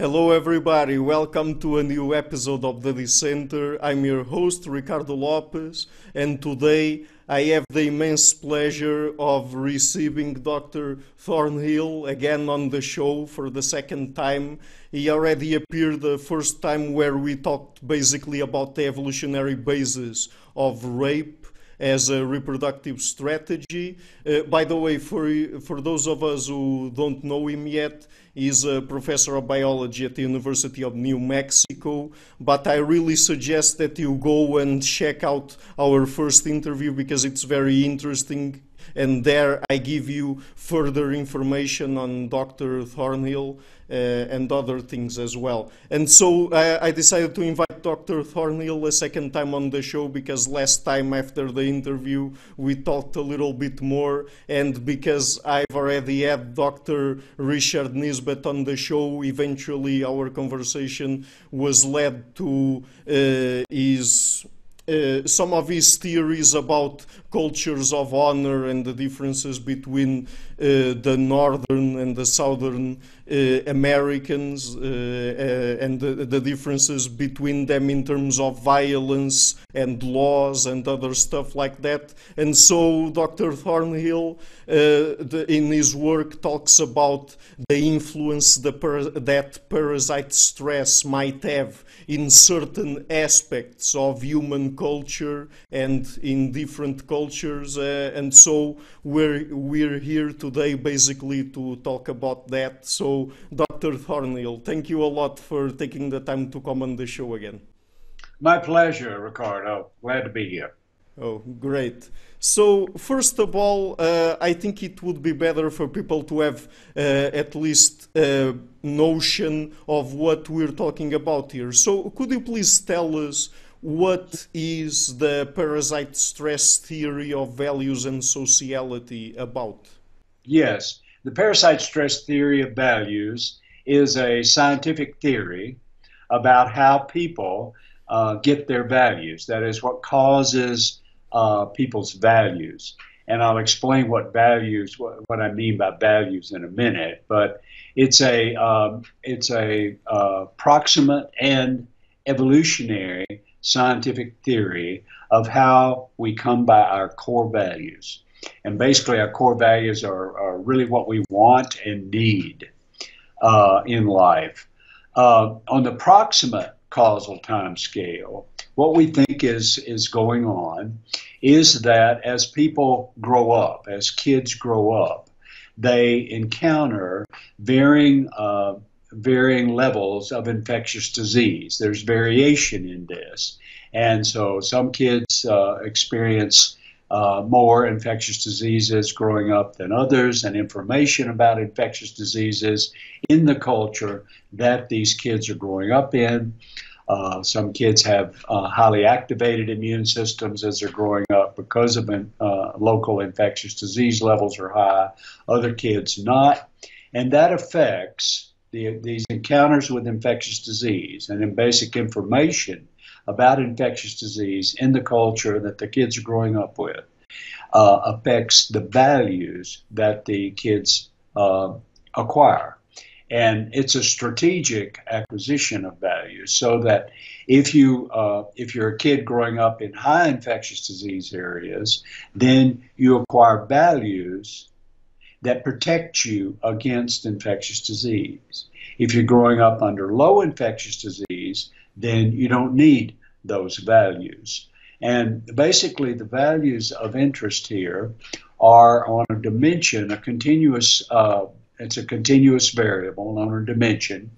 Hello, everybody. Welcome to a new episode of The Dissenter. I'm your host, Ricardo Lopes, and today I have the immense pleasure of receiving Dr. Thornhill again on the show for the second time. He already appeared the first time where we talked basically about the evolutionary basis of rape as a reproductive strategy. Uh, by the way, for, for those of us who don't know him yet, he's a professor of biology at the University of New Mexico. But I really suggest that you go and check out our first interview because it's very interesting and there I give you further information on Dr. Thornhill uh, and other things as well. And so I, I, decided to invite Dr. Thornhill a second time on the show because last time after the interview we talked a little bit more and because I've already had Dr. Richard Nisbett on the show, eventually our conversation was led to uh, his uh, some of his theories about cultures of honor and the differences between uh, the northern and the southern uh, Americans uh, uh, and the, the, differences between them in terms of violence and laws and other stuff like that. And so Dr. Thornhill, the, in his work, talks about the influence the that parasite stress might have in certain aspects of human culture and in different cultures. Uh, and so we're, we're here today basically to talk about that. So, Dr. Thornhill, thank you a lot for taking the time to come on the show again. My pleasure, Ricardo. Glad to be here. Oh, great. So, first of all, uh, I think it would be better for people to have uh, at least a notion of what we're talking about here. So, could you please tell us what is the parasite stress theory of values and sociality about? Yes, the parasite stress theory of values is a scientific theory about how people uh, get their values. That is, what causes uh, people's values. And I'll explain what values, what, what, I mean by values in a minute. But it's a um, it's a uh, proximate and evolutionary scientific theory of how we come by our core values. And basically, our core values are, are really what we want and need uh, in life. Uh, on the proximate causal time scale, what we think is, is going on is that as people grow up, as kids grow up, they encounter varying uh, varying levels of infectious disease. There's variation in this, and so some kids uh, experience uh, more infectious diseases growing up than others, and information about infectious diseases in the culture that these kids are growing up in. Uh, some kids have uh, highly activated immune systems as they're growing up because of uh, local infectious disease levels are high. Other kids not, and that affects the, these encounters with infectious disease and in basic information about infectious disease in the culture that the kids are growing up with uh, affects the values that the kids uh, acquire. And it's a strategic acquisition of values so that if you uh, if you're a kid growing up in high infectious disease areas, then you acquire values that protect you against infectious disease. If you're growing up under low infectious disease, then you don't need those values. And basically, the values of interest here are on a dimension, a continuous uh, it's a continuous variable on a dimension.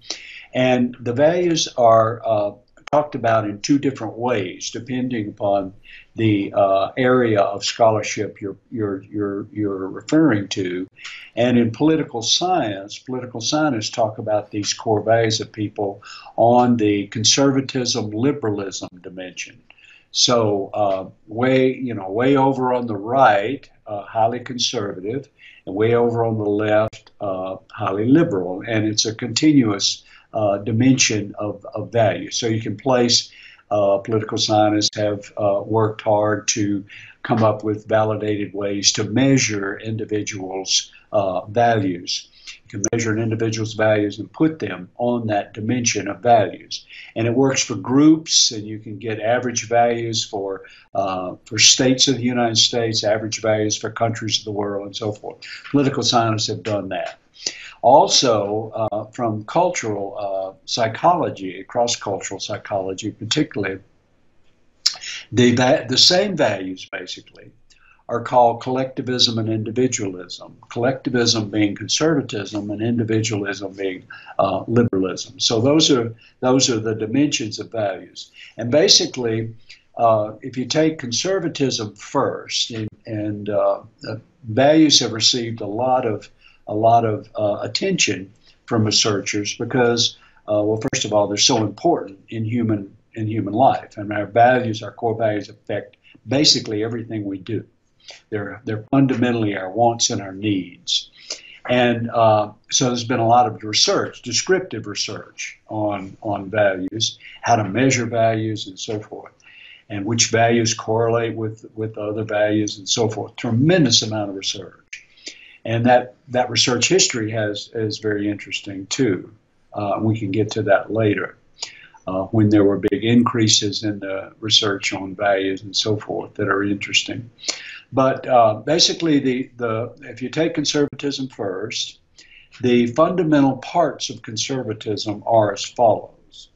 And the values are uh, talked about in two different ways, depending upon the uh, area of scholarship you're, you're, you're, you're referring to. And in political science, political scientists talk about these core values of people on the conservatism liberalism dimension. So uh, way, you know, way over on the right, uh, highly conservative, and way over on the left, uh, highly liberal. And it's a continuous uh, dimension of, of value. So you can place uh, political scientists have uh, worked hard to come up with validated ways to measure individuals' uh, values. You can measure an individual's values and put them on that dimension of values. And it works for groups, and you can get average values for uh, for states of the United States, average values for countries of the world, and so forth. Political scientists have done that. Also, uh, from cultural uh, psychology, cross cultural psychology particularly, the, the same values basically are called collectivism and individualism. Collectivism being conservatism and individualism being uh, liberalism. So those are those are the dimensions of values. And basically, uh, if you take conservatism first, and, and uh, values have received a lot of a lot of uh, attention from researchers because, uh, well, first of all, they're so important in human in human life, and our values, our core values, affect basically everything we do. They're they're fundamentally our wants and our needs, and uh, so there's been a lot of research, descriptive research on on values, how to measure values, and so forth and which values correlate with, with other values and so forth. Tremendous amount of research and that that research history has is very interesting too. Uh, we can get to that later. Uh, when there were big increases in the research on values and so forth that are interesting. But uh, basically, the, the if you take conservatism first, the fundamental parts of conservatism are as follows.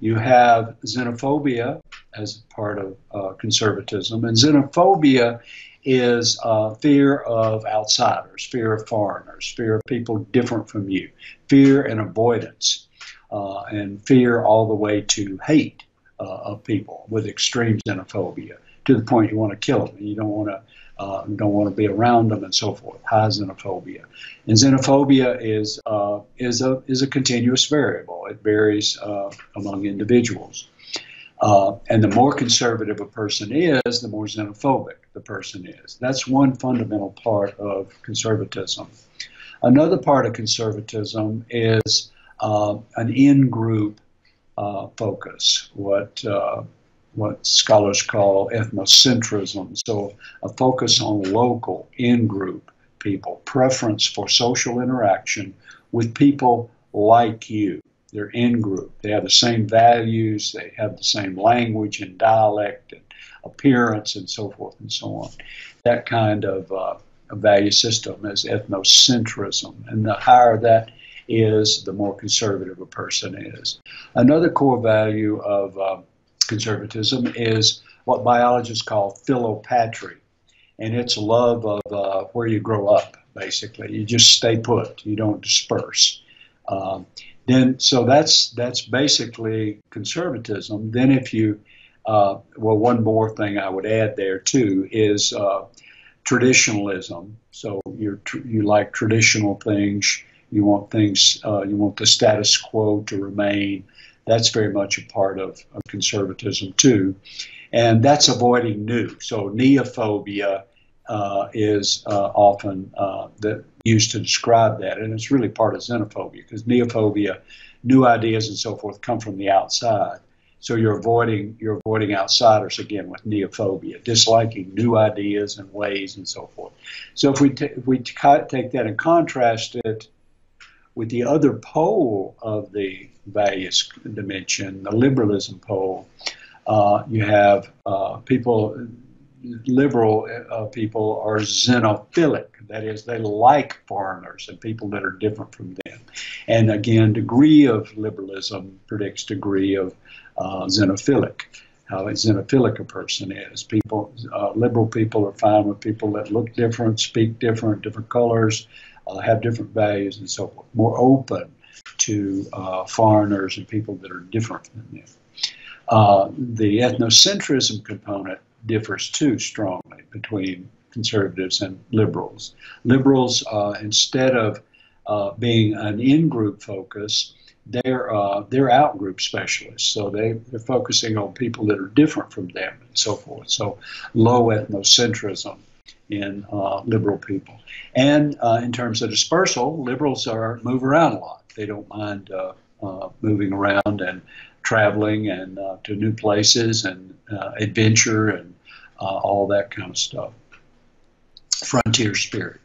You have xenophobia as part of uh, conservatism, and xenophobia is uh, fear of outsiders, fear of foreigners, fear of people different from you, fear and avoidance, uh, and fear all the way to hate uh, of people with extreme xenophobia to the point you want to kill them. You don't want to. Uh, don't want to be around them and so forth. High xenophobia, and xenophobia is uh, is a is a continuous variable. It varies uh, among individuals. And the more conservative a person is, the more xenophobic the person is. That's one fundamental part of conservatism. Another part of conservatism is uh, an in group uh, focus, what, uh, what scholars call ethnocentrism. So, a focus on local, in group people, preference for social interaction with people like you they're in group. They have the same values, they have the same language and dialect and appearance and so forth and so on. That kind of uh, value system is ethnocentrism. And the higher that is, the more conservative a person is. Another core value of uh, conservatism is what biologists call philopatry, and it's love of uh, where you grow up, basically. You just stay put, you don't disperse. Um, then so that's that's basically conservatism. Then if you well, one more thing I would add there too is uh, traditionalism. So you you like traditional things. You want things. Uh, you want the status quo to remain. That's very much a part of, of conservatism too, and that's avoiding new. So neophobia uh, is uh, often uh, used to describe that, and it's really part of xenophobia because neophobia, new ideas and so forth, come from the outside. So you're avoiding you're avoiding outsiders again with neophobia, disliking new ideas and ways and so forth. So if we t- if we t- take that and contrast it with the other pole of the values dimension, the liberalism pole, uh, you have uh, people liberal uh, people are xenophilic. That is, they like foreigners and people that are different from them. And again, degree of liberalism predicts degree of uh, xenophilic. How xenophilic a person is. People, uh, liberal people are fine with people that look different, speak different, different colors, uh, have different values, and so forth. More open to uh, foreigners and people that are different than them. Uh, the ethnocentrism component differs too strongly between conservatives and liberals. Liberals, uh, instead of being an in-group focus, they're uh, they're out-group specialists. So they they're focusing on people that are different from them and so forth. So low ethnocentrism in uh, liberal people. And uh, in terms of dispersal, liberals are move around a lot. They don't mind uh, moving around and traveling and to new places and adventure and uh, all that kind of stuff. Frontier spirit,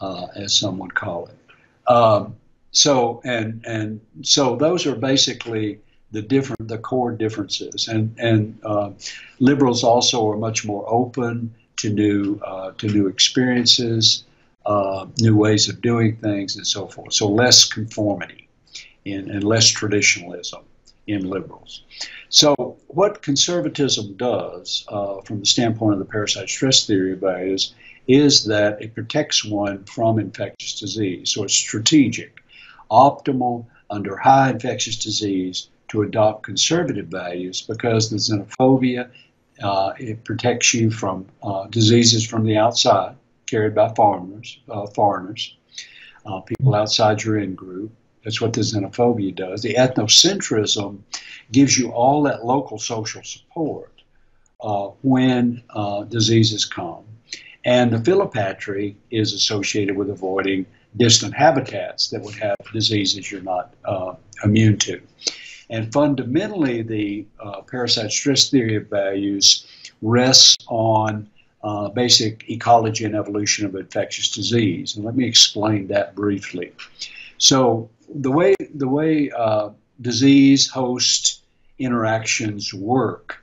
uh, as some would call it. Um, so and and so those are basically the different the core differences. And and uh, liberals also are much more open to new uh, to new experiences uh, new ways of doing things and so forth. So less conformity in, and less traditionalism in liberals. So what conservatism does uh, from the standpoint of the parasite stress theory about is is that it protects one from infectious disease. So it's strategic optimal under high infectious disease to adopt conservative values because the xenophobia uh, it protects you from uh, diseases from the outside carried by foreigners, uh, foreigners, uh, people outside your in group. That's what the xenophobia does. The ethnocentrism gives you all that local social support uh, when uh, diseases come. And the philopatry is associated with avoiding distant habitats that would have diseases you're not uh, immune to. And fundamentally, the uh, parasite stress theory of values rests on uh, basic ecology and evolution of infectious disease. And let me explain that briefly. So, the way the way uh, disease host interactions work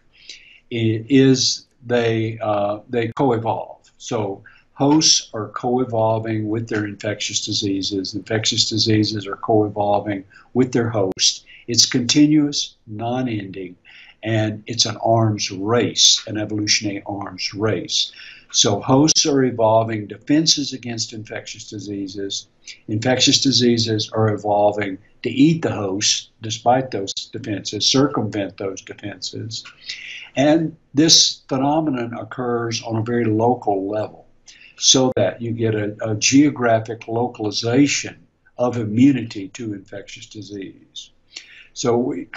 is they uh, they co-evolve. So hosts are co-evolving with their infectious diseases. Infectious diseases are co-evolving with their host. It's continuous, non-ending, and it's an arms race, an evolutionary arms race. So hosts are evolving defenses against infectious diseases. Infectious diseases are evolving to eat the host despite those defenses, circumvent those defenses. And this phenomenon occurs on a very local level so that you get a, a geographic localization of immunity to infectious disease. So we,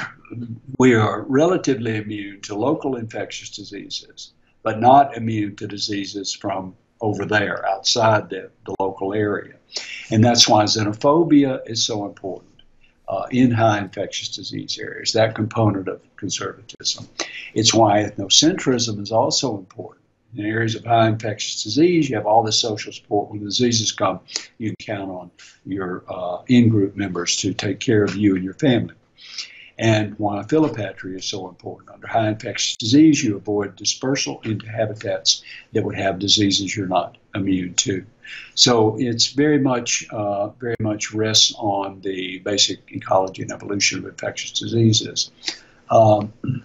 we are relatively immune to local infectious diseases, but not immune to diseases from over there outside the, the local area. And that's why xenophobia is so important uh, in high infectious disease areas, that component of conservatism. It's why ethnocentrism is also important in areas of high infectious disease, you have all this social support. When diseases come, you count on your uh, in-group members to take care of you and your family. And why philopatry is so important. Under high infectious disease, you avoid dispersal into habitats that would have diseases you're not immune to. So it's very much, uh, very much rests on the basic ecology and evolution of infectious diseases. Um,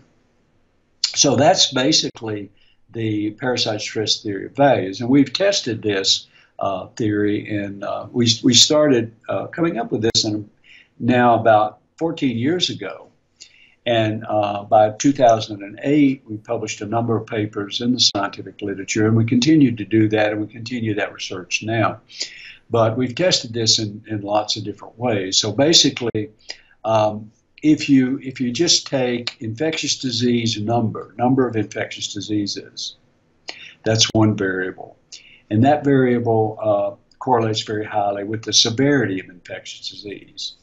so that's basically the parasite stress theory of values. And we've tested this uh, theory, and uh, we, we started uh, coming up with this in, now about 14 years ago. And uh, by 2008, we published a number of papers in the scientific literature, and we continue to do that, and we continue that research now. But we've tested this in, in lots of different ways. So basically, um, if you if you just take infectious disease number, number of infectious diseases, that's one variable, and that variable uh, correlates very highly with the severity of infectious disease.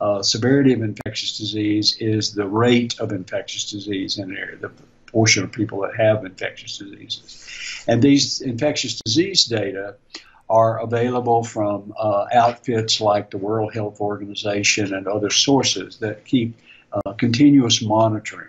Uh, severity of infectious disease is the rate of infectious disease in an area, the portion of people that have infectious diseases. And these infectious disease data are available from uh, outfits like the World Health Organization and other sources that keep uh, continuous monitoring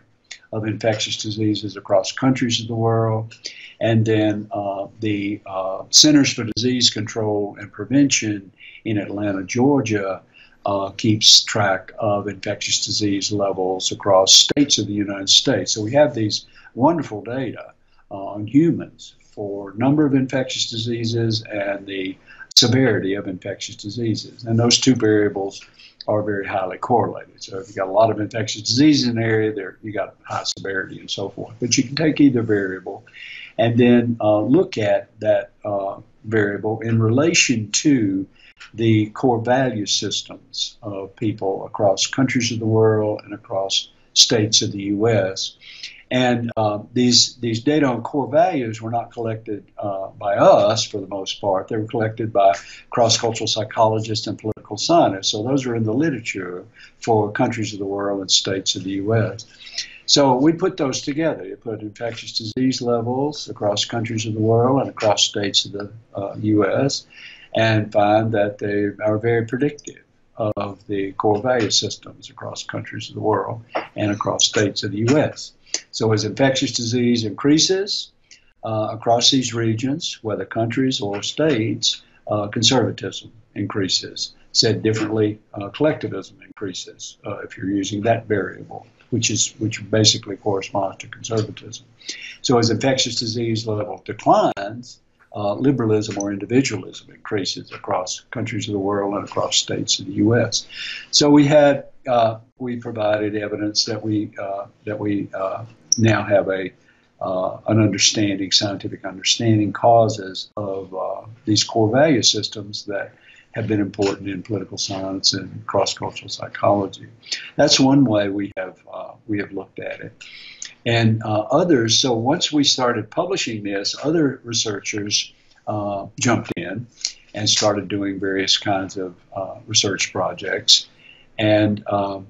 of infectious diseases across countries of the world. And then uh, the uh, Centers for Disease Control and Prevention in Atlanta, Georgia, uh, keeps track of infectious disease levels across states of the United States. So we have these wonderful data on humans for number of infectious diseases and the severity of infectious diseases. And those two variables are very highly correlated. So if you've got a lot of infectious diseases in an area, there you got high severity and so forth. But you can take either variable and then uh, look at that uh, variable in relation to the core value systems of people across countries of the world and across states of the U.S. And uh, these these data on core values were not collected uh, by us for the most part. They were collected by cross-cultural psychologists and political scientists. So those are in the literature for countries of the world and states of the U.S. So we put those together. You put infectious disease levels across countries of the world and across states of the uh, U.S. and find that they are very predictive of the core value systems across countries of the world and across states of the U.S. So as infectious disease increases uh, across these regions, whether countries or states, uh, conservatism increases. Said differently, uh, collectivism increases uh, if you're using that variable, which is which basically corresponds to conservatism. So as infectious disease level declines, uh, liberalism or individualism increases across countries of the world and across states in the U.S. So we had uh, we provided evidence that we uh, that we uh, now have a uh, an understanding, scientific understanding, causes of uh, these core value systems that have been important in political science and cross-cultural psychology. That's one way we have we have looked at it, and uh, others. So once we started publishing this, other researchers uh, jumped in and started doing various kinds of uh, research projects, and um,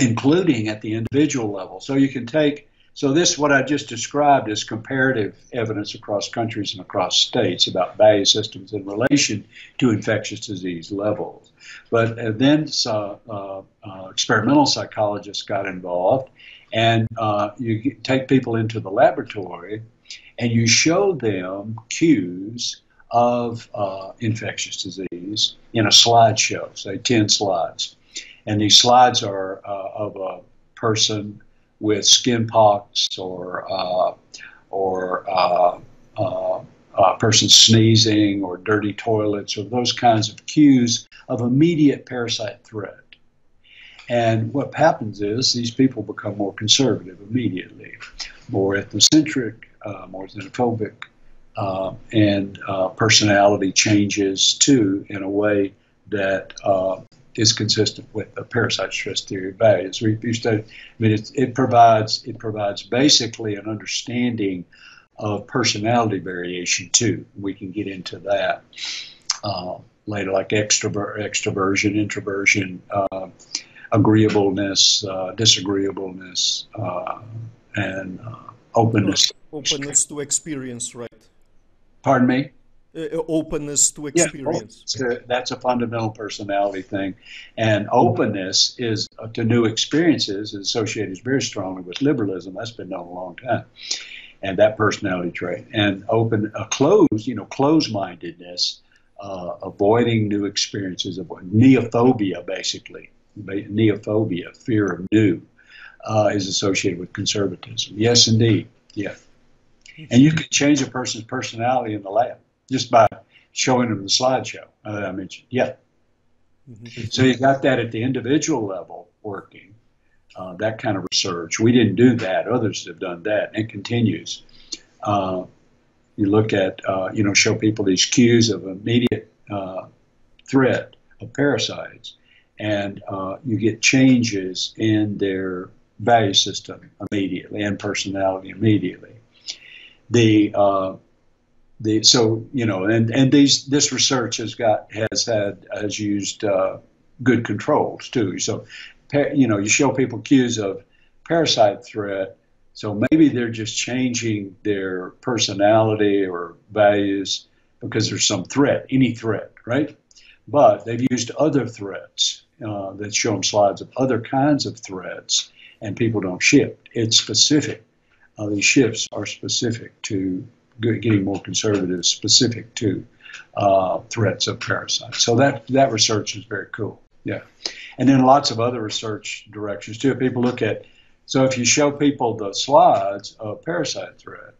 including at the individual level. So you can take so this, what I just described, is comparative evidence across countries and across states about value systems in relation to infectious disease levels. But uh, then uh, uh, experimental psychologists got involved, and uh, you take people into the laboratory, and you show them cues of uh, infectious disease in a slideshow, say 10 slides. And these slides are uh, of a person with skin pox or uh, or uh, uh, a person sneezing or dirty toilets or those kinds of cues of immediate parasite threat. And what happens is these people become more conservative immediately, more ethnocentric, uh, more xenophobic, uh, and uh, personality changes too in a way that is consistent with the parasite stress theory values. We, we study, I mean, it, it provides it provides basically an understanding of personality variation too. We can get into that uh, later, like extrover- extroversion, introversion, uh, agreeableness, uh, disagreeableness, uh, and uh, openness. Openness to experience, right? Pardon me uh, openness to experience. Yeah, that's a fundamental personality thing, and openness is uh, to new experiences is associated very strongly with liberalism. That's been known a long time, and that personality trait. And open, uh, closed, you know, closed-mindedness, uh, avoiding new experiences, neophobia, basically, neophobia, fear of new, uh, is associated with conservatism. Yes, indeed. Yeah. And you can change a person's personality in the lab just by showing them the slideshow uh, I mentioned. Yeah. Mm-hmm. So you got that at the individual level working, uh, that kind of research. We didn't do that. Others have done that, and it continues. Uh, you look at, uh, you know, show people these cues of immediate uh, threat of parasites, and uh, you get changes in their value system immediately and personality immediately. The the so you know and and these this research has got has had has used uh, good controls too. So you know you show people cues of parasite threat. So maybe they're just changing their personality or values because there's some threat any threat right? But they've used other threats uh, that show them slides of other kinds of threats and people don't shift it's specific uh, these shifts are specific to getting more conservative, specific to uh, threats of parasites. So that that research is very cool. Yeah, and then lots of other research directions too. People look at so if you show people the slides of parasite threat,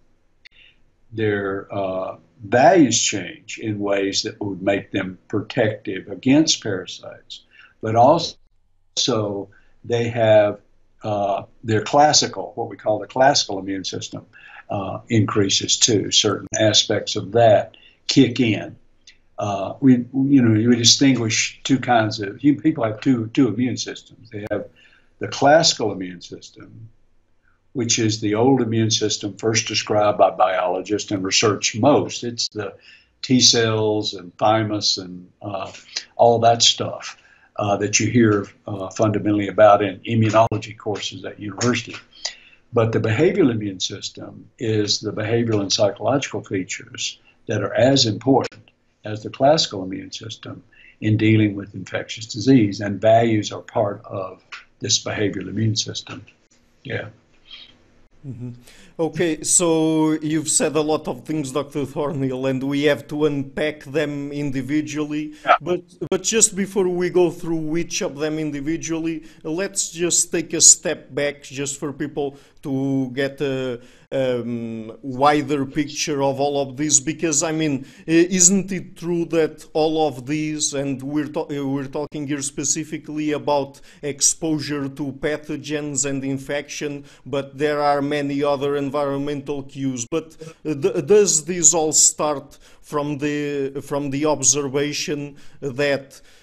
their uh, values change in ways that would make them protective against parasites, but also they have uh, their classical, what we call the classical immune system, uh, increases too. Certain aspects of that kick in. Uh, we, you know, we distinguish two kinds of people have two two immune systems. They have the classical immune system, which is the old immune system first described by biologists and research most. It's the T cells and thymus and uh, all that stuff uh, that you hear uh, fundamentally about in immunology courses at university. But the behavioral immune system is the behavioral and psychological features that are as important as the classical immune system in dealing with infectious disease, and values are part of this behavioral immune system. Yeah. Mm-hmm. Okay, so you've said a lot of things, Dr. Thornhill, and we have to unpack them individually. Yeah. But but just before we go through each of them individually, let's just take a step back, just for people to get a um, wider picture of all of this because I mean isn't it true that all of these and we're, to we're talking here specifically about exposure to pathogens and infection but there are many other environmental cues. But does this all start from the from the observation that uh,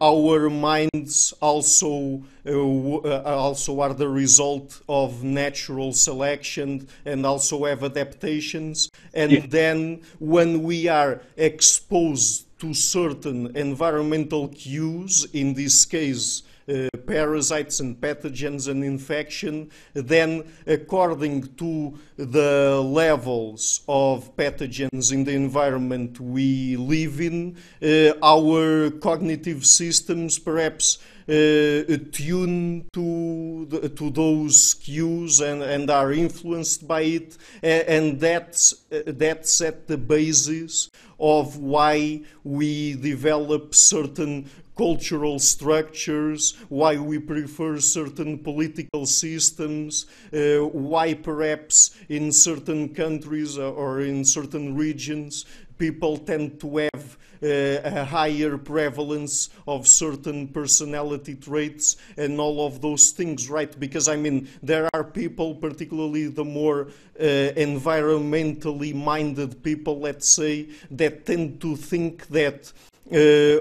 our minds also uh, uh, also are the result of natural selection and also have adaptations and yeah. then when we are exposed to certain environmental cues in this case uh, parasites and pathogens and infection, then according to the levels of pathogens in the environment we live in, uh, our cognitive systems perhaps uh, tune to the, to those cues and, and are influenced by it, and that's uh, that's at the basis of why we develop certain cultural structures, why we prefer certain political systems, uh, why perhaps in certain countries or in certain regions people tend to have uh, a higher prevalence of certain personality traits and all of those things, right? Because I mean, there are people, particularly the more uh, environmentally minded people, let's say, that tend to think that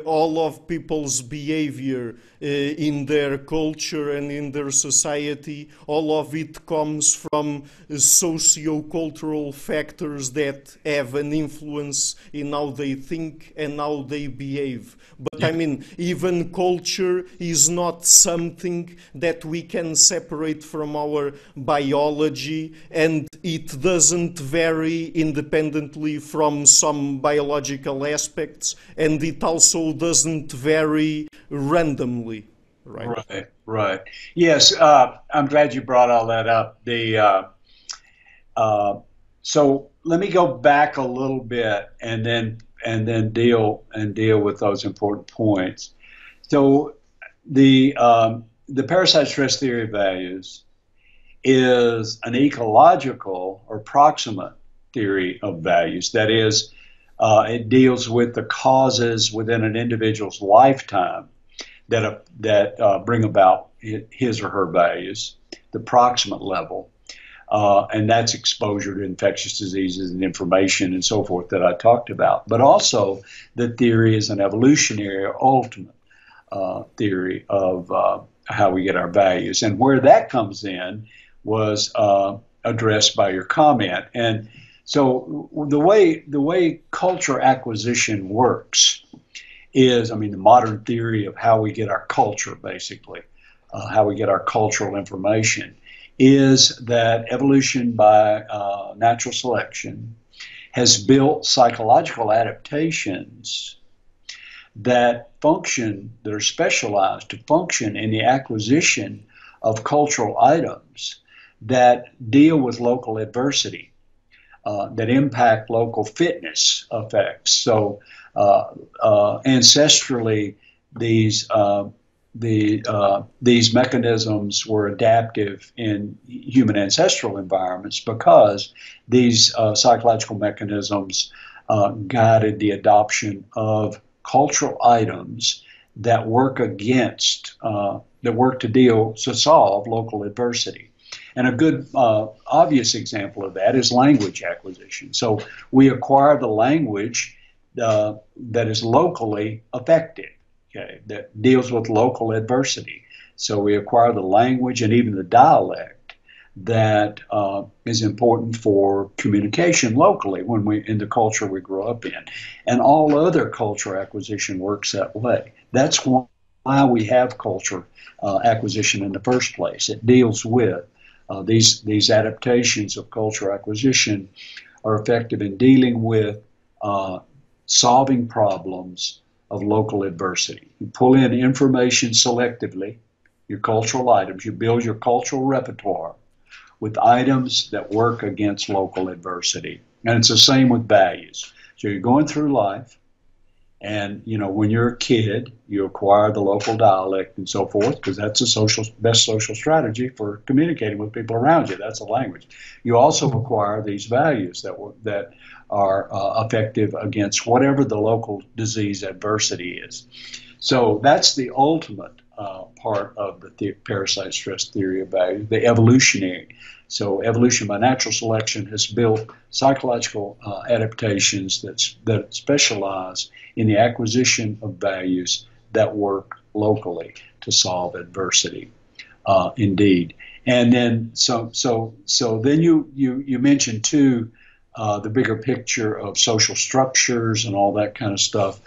all of people's behavior uh, Eh, in their culture and in their society, all of it comes from eh, socio-cultural factors that have an influence in how they think and how they behave. But yeah. I mean, even culture is not something that we can separate from our biology, and it doesn't vary independently from some biological aspects, and it also doesn't vary randomly. Right. Right. Right. Yes. Uh, I'm glad you brought all that up. The uh, uh, so let me go back a little bit and then and then deal and deal with those important points. So the um, the parasite stress theory of values is an ecological or proximate theory of values. That is, uh, it deals with the causes within an individual's lifetime that uh, that uh, bring about his or her values, the proximate level, uh, and that's exposure to infectious diseases and information and so forth that I talked about. But also, the theory is an evolutionary or ultimate uh, theory of uh, how we get our values, and where that comes in was uh, addressed by your comment and. So the way the way culture acquisition works is, I mean, the modern theory of how we get our culture, basically, uh, how we get our cultural information, is that evolution by uh, natural selection has built psychological adaptations that function, that are specialized to function in the acquisition of cultural items that deal with local adversity, uh, that impact local fitness effects. So, ancestrally, these uh, the uh, these mechanisms were adaptive in human ancestral environments because these uh, psychological mechanisms uh, guided the adoption of cultural items that work against that work to deal to solve local adversity. And a good obvious example of that is language acquisition. So we acquire the language uh, that is locally effective, okay, that deals with local adversity. So we acquire the language and even the dialect that uh, is important for communication locally when we in the culture we grow up in, and all other culture acquisition works that way. That's why we have culture uh, acquisition in the first place. It deals with uh, these these adaptations of culture acquisition are effective in dealing with uh, solving problems of local adversity. You pull in information selectively, your cultural items, you build your cultural repertoire with items that work against local adversity. And it's the same with values. So you're going through life, and you know when you're a kid, you acquire the local dialect and so forth because that's the social best social strategy for communicating with people around you. That's a language. You also acquire these values that that are uh, effective against whatever the local disease adversity is. So that's the ultimate uh, part of the, the parasite stress theory of value, the evolutionary. So evolution by natural selection has built psychological uh, adaptations that's, that specialize in the acquisition of values that work locally to solve adversity. Uh, indeed, and then so so so then you you you mentioned too uh, the bigger picture of social structures and all that kind of stuff.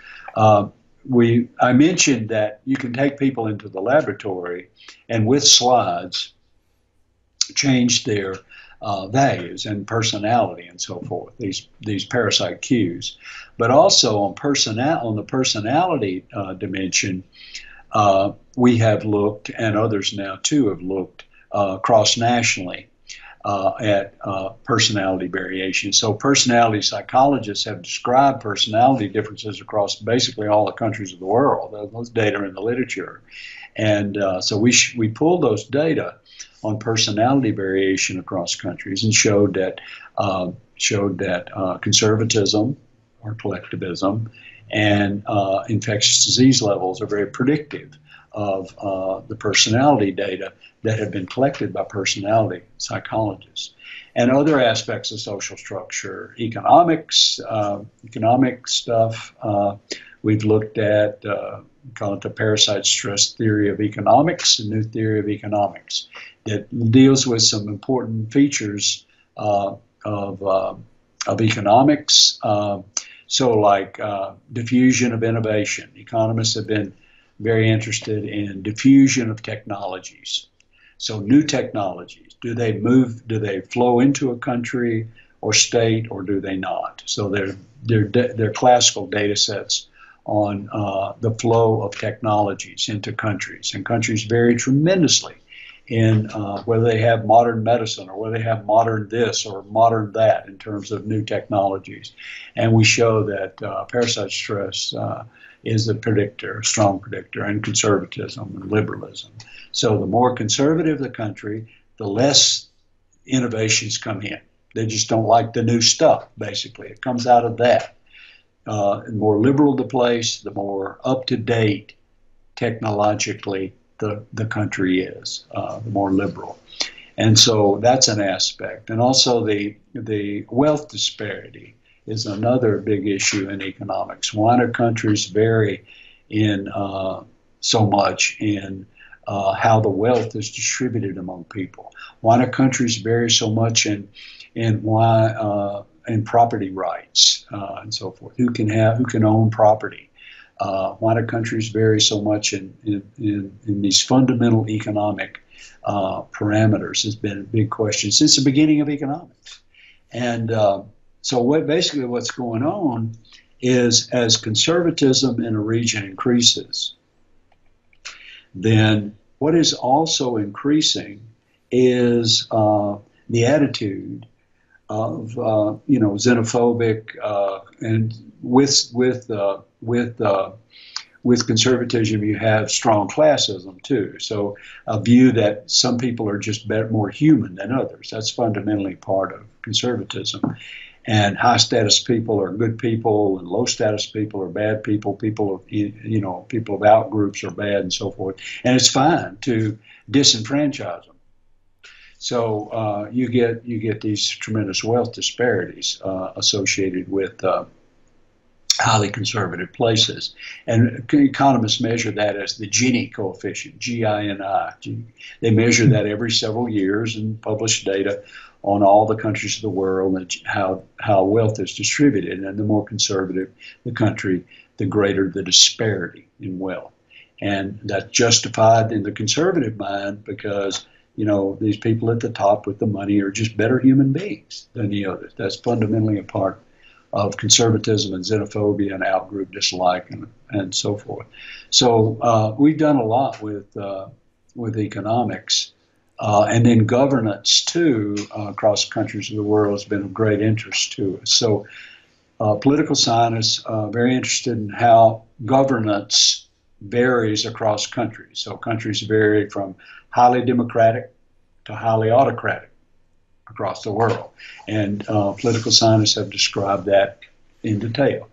We I mentioned that you can take people into the laboratory and with slides change their uh, values and personality and so forth. These these parasite cues, but also on personal on the personality uh, dimension, uh, we have looked and others now too have looked uh, cross nationally uh, at uh, personality variation. So, personality psychologists have described personality differences across basically all the countries of the world. Those data in the literature. And uh, so, we, sh- we pulled those data on personality variation across countries and showed that, uh, showed that uh, conservatism or collectivism and uh, infectious disease levels are very predictive of uh, the personality data that have been collected by personality psychologists. And other aspects of social structure, economics, uh, economic stuff. Uh, we've looked at, uh, call it the parasite stress theory of economics, a new theory of economics that deals with some important features uh, of, uh, of economics. so, like diffusion of innovation. Economists have been very interested in diffusion of technologies. So new technologies, do they move, do they flow into a country or state or do they not? So they're, they're, they're classical data sets on uh, the flow of technologies into countries. And countries vary tremendously in uh, whether they have modern medicine or whether they have modern this or modern that in terms of new technologies. And we show that uh, parasite stress uh, is a predictor, a strong predictor, and conservatism and liberalism. So the more conservative the country, the less innovations come in. They just don't like the new stuff, basically. It comes out of that. Uh, the more liberal the place, the more up to date technologically the, the country is, uh, the more liberal. And so that's an aspect. And also the, the wealth disparity is another big issue in economics. Why do countries vary in uh, so much in uh, how the wealth is distributed among people? Why do countries vary so much in in why uh, in property rights uh, and so forth? Who can have who can own property? Uh, why do countries vary so much in in, in, in these fundamental economic uh, parameters? Has been a big question since the beginning of economics, and so what basically what's going on is as conservatism in a region increases, then what is also increasing is uh, the attitude of uh, you know xenophobic uh, and with with uh, with uh, with conservatism you have strong classism too. So a view that some people are just better, more human than others. That's fundamentally part of conservatism and high status people are good people and low status people are bad people people of you know people of out groups are bad and so forth and it's fine to disenfranchise them so uh, you get you get these tremendous wealth disparities uh, associated with uh, highly conservative places. And economists measure that as the Gini coefficient, G-I-N-I. They measure that every several years and publish data on all the countries of the world and how, how wealth is distributed. And the more conservative the country, the greater the disparity in wealth. And that's justified in the conservative mind because, you know, these people at the top with the money are just better human beings than the others. That's fundamentally a part of conservatism and xenophobia and outgroup dislike and, and so forth. So uh, we've done a lot with uh, with economics. Uh, and then governance too uh, across countries of the world has been of great interest to us. So uh, political scientists are very interested in how governance varies across countries. So countries vary from highly democratic to highly autocratic across the world. And uh, political scientists have described that in detail.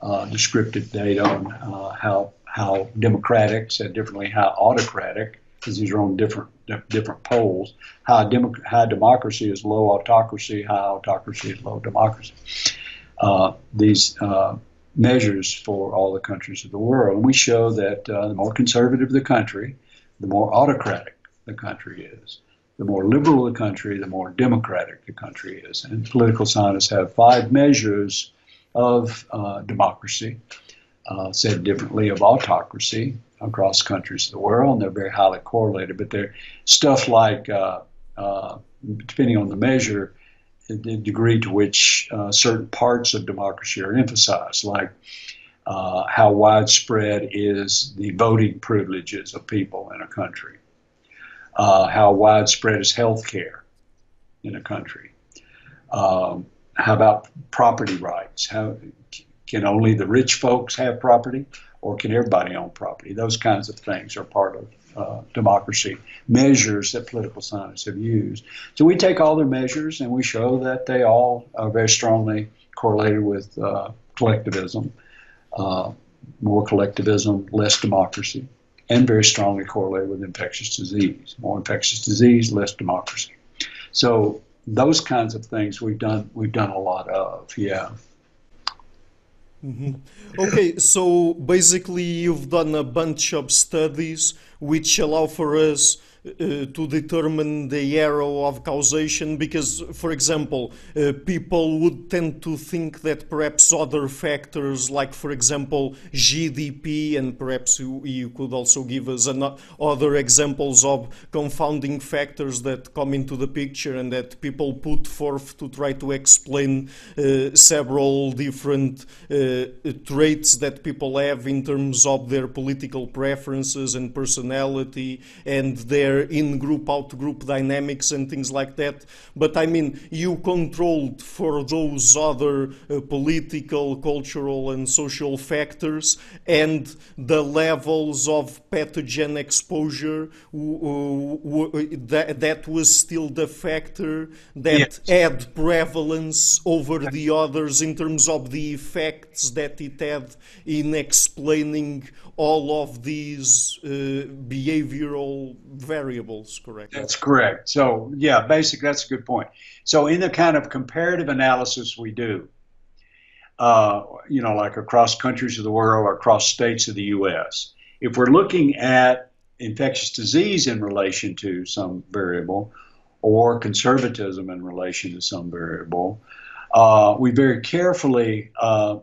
Uh, descriptive data on uh, how how democratic, said differently, how autocratic, because these are on different different poles. How, democ- how democracy is low autocracy, high autocracy is low democracy. Uh, these uh, measures for all the countries of the world, and we show that uh, the more conservative the country, the more autocratic the country is the more liberal the country, the more democratic the country is. And political scientists have five measures of uh, democracy, uh, said differently, of autocracy across countries of the world, and they're very highly correlated. But they're stuff like, uh, uh depending on the measure, the degree to which uh, certain parts of democracy are emphasized, like uh, how widespread is the voting privileges of people in a country uh, how widespread is health care in a country? Um, how about property rights? How can only the rich folks have property, or can everybody own property? Those kinds of things are part of uh, democracy measures that political scientists have used. So we take all their measures and we show that they all are very strongly correlated with uh, collectivism. Uh, more collectivism, less democracy and very strongly correlated with infectious disease. More infectious disease, less democracy. So those kinds of things we've done we've done a lot of. Yeah. Mm-hmm. Okay, so basically you've done a bunch of studies which allow for us uh, to determine the arrow of causation because, for example, uh, people would tend to think that perhaps other factors, like, for example, GDP, and perhaps you, you could also give us an, other examples of confounding factors that come into the picture and that people put forth to try to explain uh, several different uh, traits that people have in terms of their political preferences and personality and their in group, out group dynamics and things like that. But I mean, you controlled for those other uh, political, cultural, and social factors and the levels of pathogen exposure, that, that was still the factor that yes. had prevalence over the others in terms of the effects that it had in explaining all of these uh, behavioral variables, correct? That's correct. So, yeah, basically, that's a good point. So, in the kind of comparative analysis we do, uh, you know, like across countries of the world or across states of the U.S., if we're looking at infectious disease in relation to some variable or conservatism in relation to some variable, uh, we very carefully uh,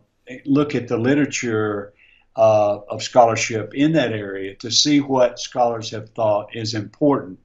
look at the literature uh, of scholarship in that area to see what scholars have thought is important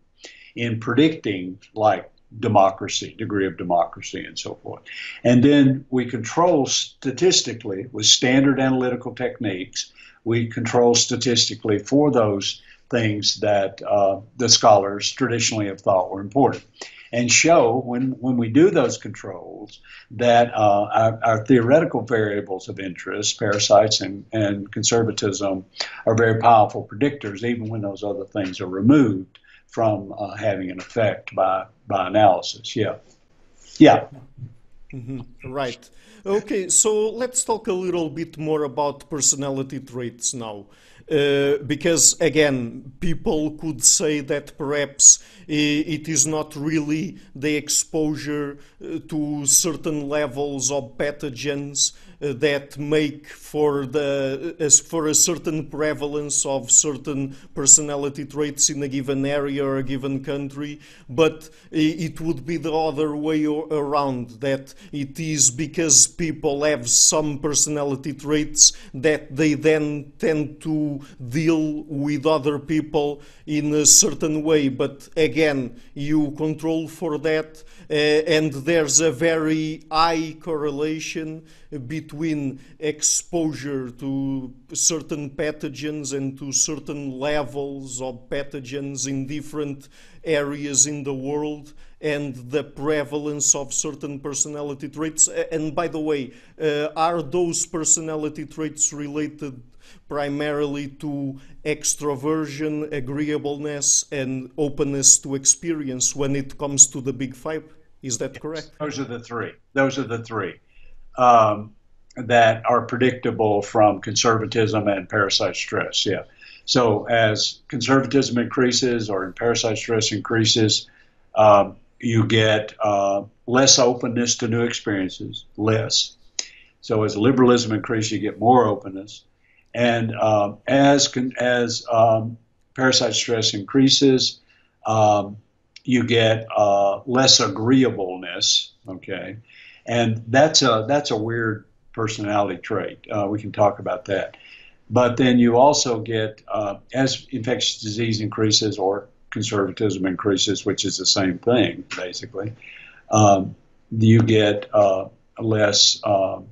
in predicting, like democracy, degree of democracy, and so forth. And then we control statistically with standard analytical techniques. We control statistically for those things that uh, the scholars traditionally have thought were important and show when, when we do those controls that uh, our, our, theoretical variables of interest, parasites and, and conservatism, are very powerful predictors, even when those other things are removed from uh, having an effect by, by analysis. Yeah. Yeah. Mm-hmm. Right. Okay, so let's talk a little bit more about personality traits now. Uh, because again, people could say that perhaps it is not really the exposure uh, to certain levels of pathogens uh, that make for the as for a certain prevalence of certain personality traits in a given area or a given country, but it would be the other way around that it is because people have some personality traits that they then tend to deal with other people in a certain way. But again, you control for that, and there's a very high correlation between exposure to certain pathogens and to certain levels of pathogens in different areas in the world and the prevalence of certain personality traits. And by the way, uh, are those personality traits related primarily to extroversion, agreeableness, and openness to experience when it comes to the big five? Is that yes, correct? Those are the three. Those are the three um, that are predictable from conservatism and parasite stress. Yeah. So as conservatism increases or in parasite stress increases, um, you get uh, less openness to new experiences, less. So as liberalism increases, you get more openness, and uh, as as um, parasite stress increases, um, you get uh, less agreeableness. Okay, and that's a that's a weird personality trait. Uh, we can talk about that. But then you also get uh, as infectious disease increases or conservatism increases, which is the same thing basically. Um, you get uh, less. Um,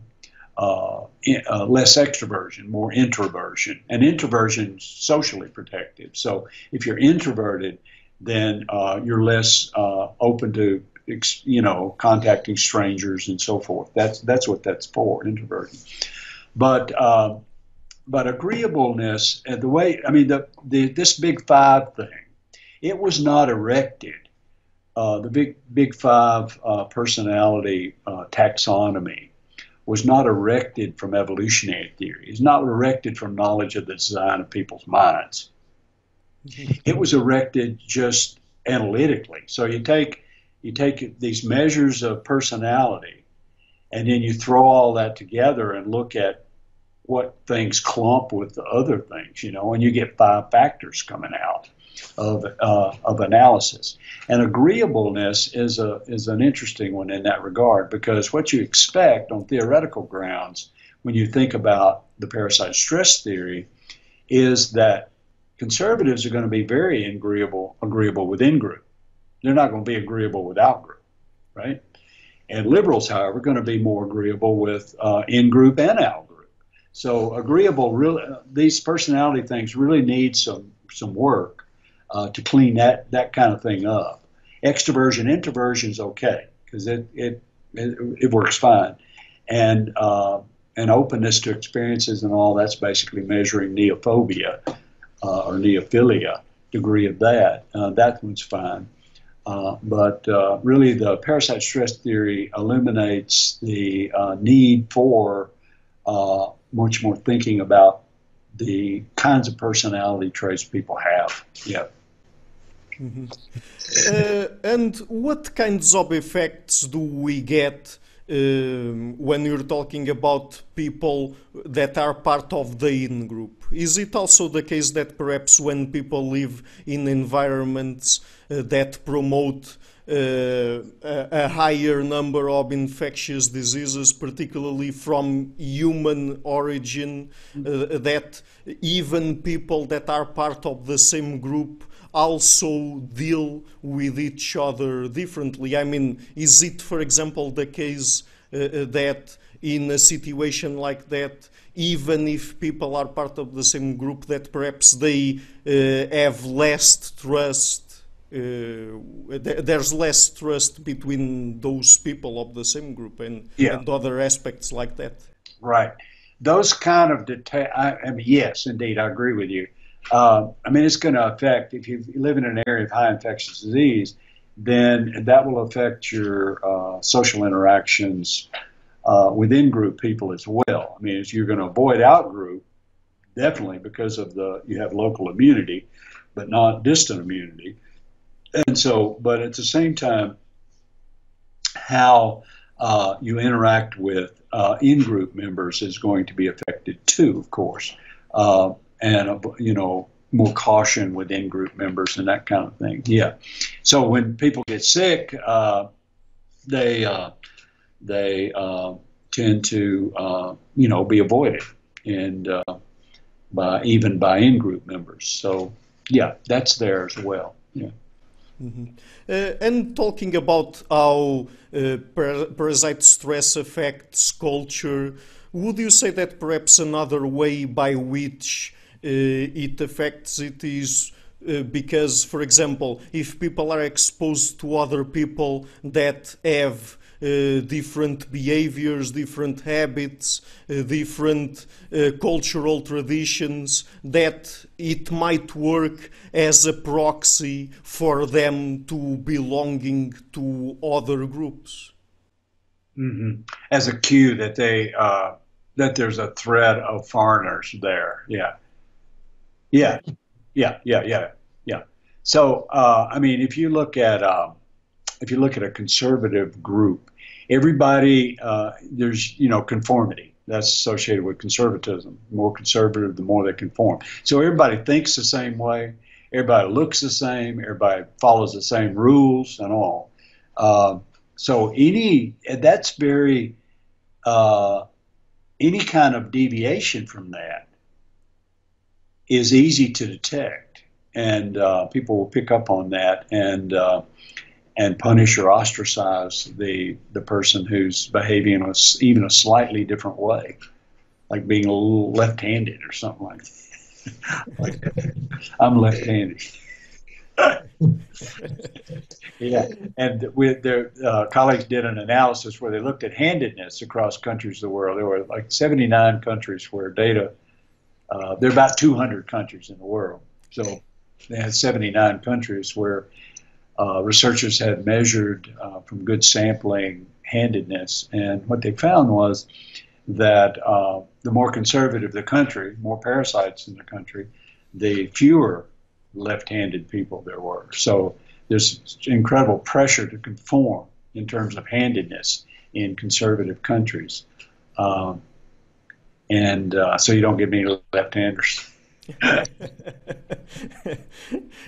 uh, uh, less extroversion, more introversion. And introversion is socially protective. So if you're introverted, then uh, you're less uh, open to you know, contacting strangers and so forth. That's that's what that's for, introversion. But uh, but agreeableness and the way I mean the, the this big five thing, it was not erected. Uh, the big big five uh, personality uh, taxonomy was not erected from evolutionary theory. It's not erected from knowledge of the design of people's minds. It was erected just analytically. So you take you take these measures of personality and then you throw all that together and look at what things clump with the other things, you know, and you get five factors coming out of, uh, of analysis. And agreeableness is, a, is an interesting one in that regard because what you expect on theoretical grounds when you think about the parasite stress theory is that conservatives are going to be very agreeable, agreeable within group they're not going to be agreeable without group, right? And liberals, however, are going to be more agreeable with uh, in group and out group. So agreeable, really, uh, these personality things really need some some work uh, to clean that that kind of thing up. Extroversion, introversion is okay because it, it, it it works fine, and uh, and openness to experiences and all that's basically measuring neophobia uh, or neophilia degree of that. Uh, that one's fine. Uh, but uh, really, the parasite stress theory illuminates the uh, need for uh, much more thinking about the kinds of personality traits people have. Yeah. Mm-hmm. And what kinds of effects do we get um, when you're talking about people that are part of the in group? Is it also the case that perhaps when people live in environments uh, that promote uh, a, higher number of infectious diseases, particularly from human origin, uh, that even people that are part of the same group also deal with each other differently. I mean, is it, for example, the case uh, that in a situation like that, even if people are part of the same group, that perhaps they uh, have less trust uh, there's less trust between those people of the same group and, yeah. and other aspects like that. Right. Those kind of detail. I, I, mean, yes, indeed, I agree with you. Uh, I mean, it's going to affect if you live in an area of high infectious disease, then that will affect your uh, social interactions uh, within group people as well. I mean, you're going to avoid out group definitely because of the you have local immunity, but not distant immunity and so, but at the same time, how uh, you interact with uh, in-group members is going to be affected too, of course, uh, and uh, you know more caution with in-group members and that kind of thing. Yeah. So when people get sick, uh, they uh, they tend to you know be avoided and by even by in-group members. So yeah, that's there as well. Yeah. Mm-hmm. Uh, and talking about how uh, parasite stress affects culture, would you say that perhaps another way by which uh, it affects it is uh, because, for example, if people are exposed to other people that have uh, different behaviors, different habits, uh, different cultural traditions, that it might work as a proxy for them to belonging to other groups. Mm-hmm. As a cue that they uh, that there's a threat of foreigners there. Yeah, yeah, yeah, yeah, yeah, yeah. So uh, I mean, if you look at um, if you look at a conservative group, everybody uh, there's you know conformity that's associated with conservatism. The more conservative, the more they conform. So everybody thinks the same way. Everybody looks the same. Everybody follows the same rules and all. Uh, so any that's very uh, any kind of deviation from that is easy to detect, and uh, people will pick up on that and uh, and punish or ostracize the the person who's behaving in a, even a slightly different way, like being a little left-handed or something like that. like, I'm left-handed. yeah, and their uh, colleagues did an analysis where they looked at handedness across countries of the world. There were like 79 countries where data. Uh, there are about 200 countries in the world, so they had 79 countries where uh, researchers had measured uh, from good sampling handedness, and what they found was that uh, the more conservative the country, more parasites in the country, the fewer left-handed people there were. So there's incredible pressure to conform in terms of handedness in conservative countries, um, and uh, so you don't get many left-handers.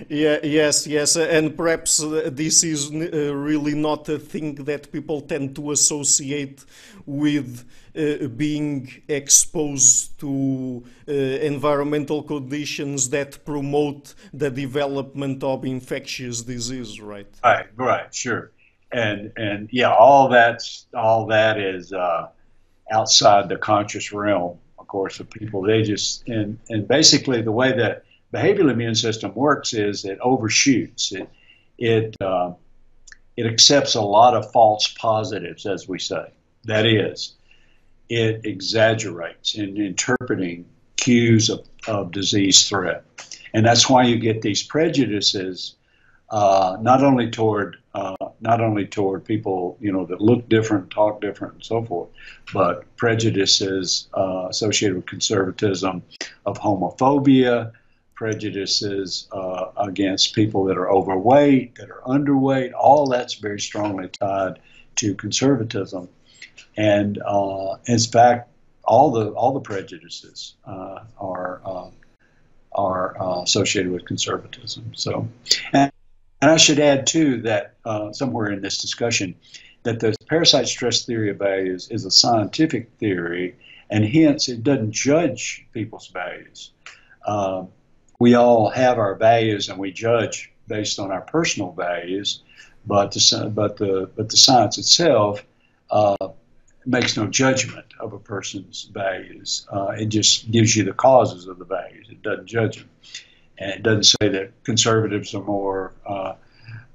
yeah, yes, yes, and perhaps uh, this is uh, really not a thing that people tend to associate with uh, being exposed to uh, environmental conditions that promote the development of infectious disease, right? Right, right, sure, and and yeah, all that's all that is uh, outside the conscious realm of course, of people. They just and and basically the way that behavioral immune system works is it overshoots. It it uh, it accepts a lot of false positives, as we say. That is, it exaggerates in interpreting cues of, of disease threat, and that's why you get these prejudices, uh, not only toward uh, not only toward people you know that look different, talk different, and so forth, but prejudices uh, associated with conservatism, of homophobia, prejudices uh, against people that are overweight, that are underweight. All that's very strongly tied to conservatism, and uh, in fact, all the all the prejudices uh, are uh, are associated with conservatism. So, and and I should add, too, that uh, somewhere in this discussion, that the parasite stress theory of values is a scientific theory, and hence it doesn't judge people's values. Uh, we all have our values, and we judge based on our personal values, but the, but the, but the science itself uh, makes no judgment of a person's values. Uh, it just gives you the causes of the values. It doesn't judge them and it doesn't say that conservatives are more uh,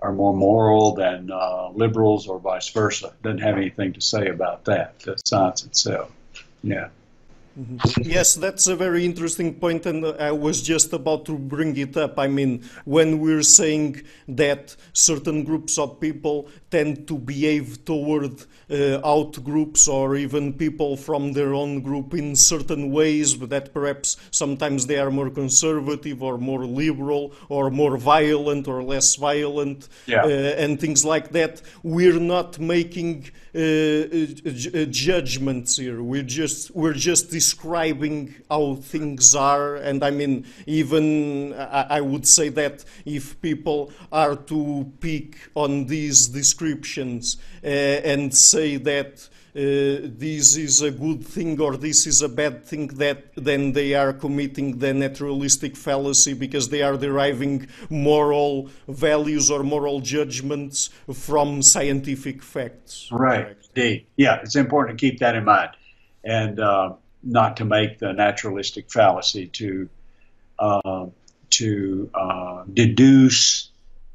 are more moral than uh, liberals or vice versa. It doesn't have anything to say about that. The science itself. Yeah. Mm-hmm. Yes, that's a very interesting point, and I was just about to bring it up. I mean, when we're saying that certain groups of people tend to behave toward uh, out groups or even people from their own group in certain ways, but that perhaps sometimes they are more conservative or more liberal or more violent or less violent, yeah. uh, and things like that. We're not making uh, uh, judgments here. We're just we're just describing how things are, and I mean, even I, I would say that if people are to pick on these descriptions uh, and say that. Uh, this is a good thing or this is a bad thing, that then they are committing the naturalistic fallacy because they are deriving moral values or moral judgments from scientific facts. Right. Indeed. Yeah, it's important to keep that in mind and uh, not to make the naturalistic fallacy to uh, to uh, deduce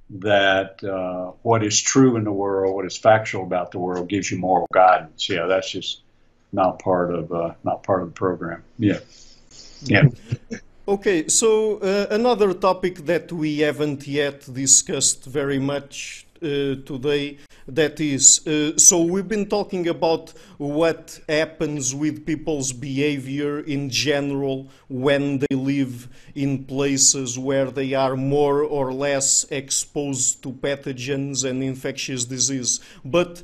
that uh, what is true in the world, what is factual about the world, gives you moral guidance. Yeah, that's just not part of uh, not part of the program. Yeah, yeah. Okay, so uh, another topic that we haven't yet discussed very much today that is uh, so we've been talking about what happens with people's behavior in general when they live in places where they are more or less exposed to pathogens and infectious disease. But uh,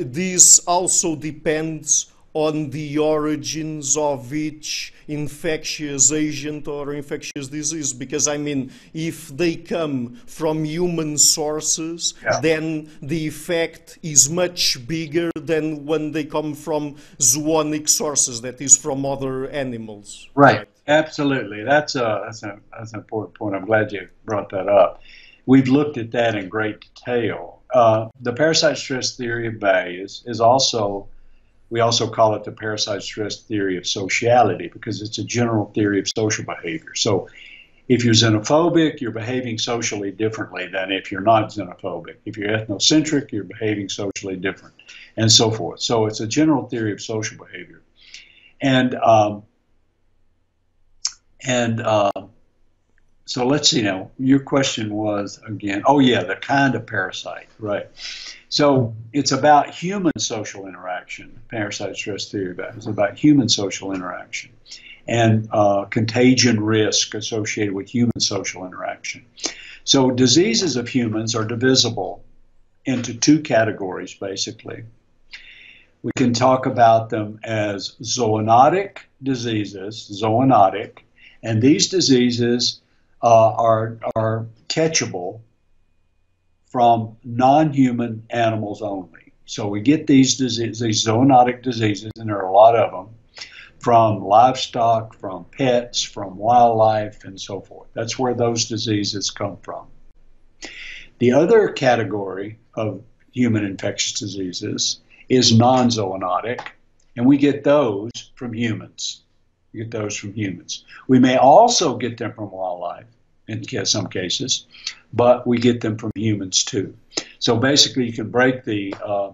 this also depends on the origins of each infectious agent or infectious disease. Because i mean if they come from human sources yeah. then the effect is much bigger than when they come from zoonotic sources that is from other animals. Right, right. absolutely. That's a that's a that's an important point. I'm glad you brought that up. We've looked at that in great detail. Uh, the parasite stress theory of values is also we also call it the parasite stress theory of sociality because it's a general theory of social behavior. So if you're xenophobic, you're behaving socially differently than if you're not xenophobic. If you're ethnocentric, you're behaving socially different, and so forth. So it's a general theory of social behavior. And um, and uh, so let's see now. Your question was again, oh yeah, the kind of parasite, right? So it's about human social interaction. Parasite stress theory about it's about human social interaction and uh, contagion risk associated with human social interaction. So diseases of humans are divisible into two categories basically. We can talk about them as zoonotic diseases, zoonotic, and these diseases uh, are, are catchable from non-human animals only. So we get these diseases, these zoonotic diseases, and there are a lot of them, from livestock, from pets, from wildlife, and so forth. That's where those diseases come from. The other category of human infectious diseases is non-zoonotic, and we get those from humans. Get those from humans. We may also get them from wildlife, in some cases, but we get them from humans too. So basically, you can break the uh,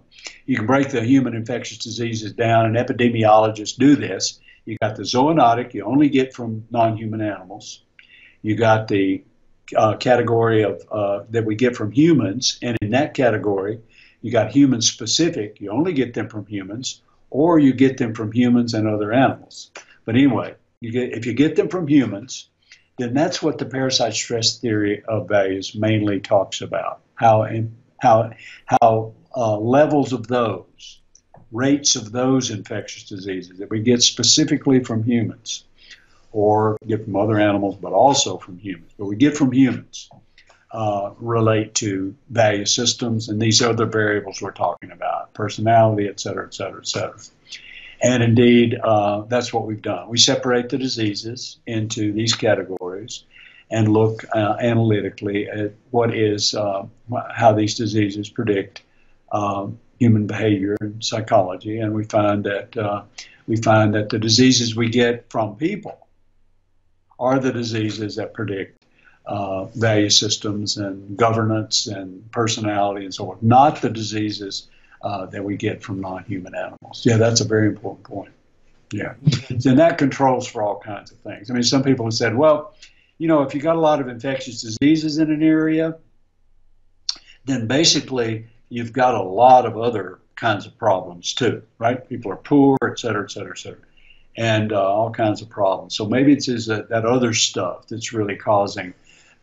you can break the human infectious diseases down, and epidemiologists do this. You got the zoonotic, you only get from non-human animals. You got the uh, category of uh, that we get from humans, and in that category, you got human specific. You only get them from humans, or you get them from humans and other animals. But anyway, you get if you get them from humans, then that's what the parasite stress theory of values mainly talks about. How how how uh, levels of those, rates of those infectious diseases that we get specifically from humans, or get from other animals, but also from humans, but we get from humans, uh, relate to value systems and these other variables we're talking about, personality, et cetera, et cetera, et cetera. And indeed, uh, that's what we've done. We separate the diseases into these categories and look uh, analytically at what is uh, how these diseases predict um, human behavior and psychology. And we find that uh, we find that the diseases we get from people are the diseases that predict uh, value systems and governance and personality and so on, not the diseases uh, that we get from non-human animals. Yeah, that's a very important point. Yeah. and that controls for all kinds of things. I mean, some people have said, well, you know, if you got a lot of infectious diseases in an area, then basically you've got a lot of other kinds of problems too, right? People are poor, et cetera, et cetera, et cetera, and uh, all kinds of problems. So maybe it's is that, that other stuff that's really causing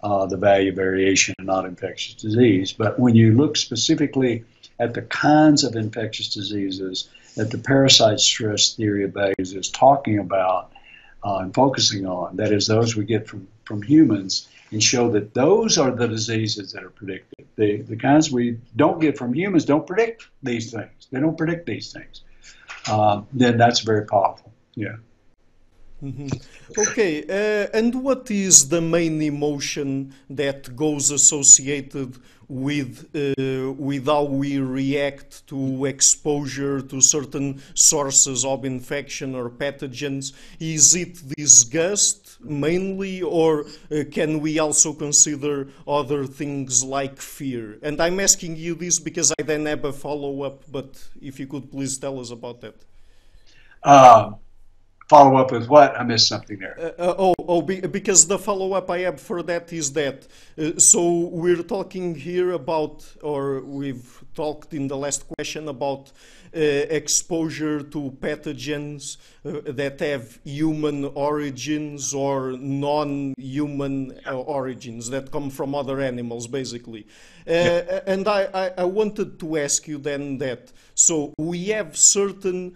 uh, the value variation and not infectious disease. But when you look specifically at the kinds of infectious diseases that the parasite stress theory of values is talking about uh, and focusing on, that is, those we get from, from humans, and show that those are the diseases that are predicted. The, the kinds we don't get from humans don't predict these things. They don't predict these things. Uh, then that's very powerful. Yeah. Mm-hmm. Okay, uh, and what is the main emotion that goes associated with uh, with how we react to exposure to certain sources of infection or pathogens? Is it disgust mainly, or uh, can we also consider other things like fear? And I'm asking you this because I then have a follow up. But if you could please tell us about that. Follow up with what? I missed something there. Uh, uh, oh, oh be, because the follow up I have for that is that. Uh, so we're talking here about, or we've talked in the last question about uh, exposure to pathogens uh, that have human origins or non-human uh, origins that come from other animals, basically. Yeah. And I, I, I, wanted to ask you then that. So we have certain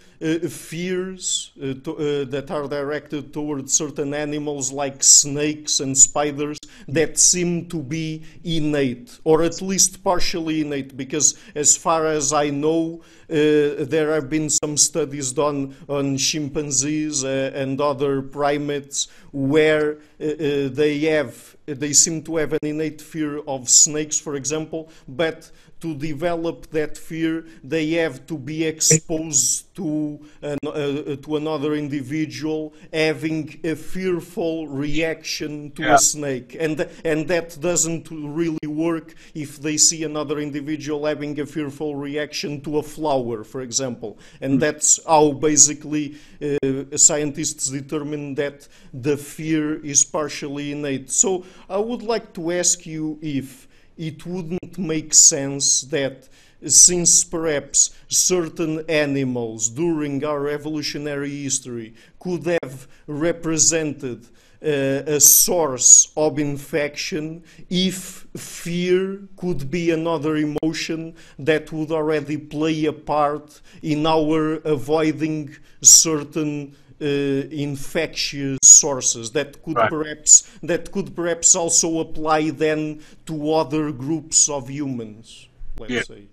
fears to, that are directed towards certain animals like snakes and spiders that seem to be innate, or at least partially innate, because as far as I know, there have been some studies done on chimpanzees uh, and other primates where uh, they have they seem to have an innate fear of snakes, for example, but to develop that fear, they have to be exposed to, an, uh, to another individual having a fearful reaction to yeah. a snake. And, and that doesn't really work if they see another individual having a fearful reaction to a flower, for example. And that's how basically uh, scientists determine that the fear is partially innate. So I would like to ask you if it wouldn't make sense that since perhaps certain animals during our evolutionary history could have represented a source of infection if fear could be another emotion that would already play a part in our avoiding certain uh, infectious sources that could right. perhaps that could perhaps also apply then to other groups of humans. Let's yeah. say.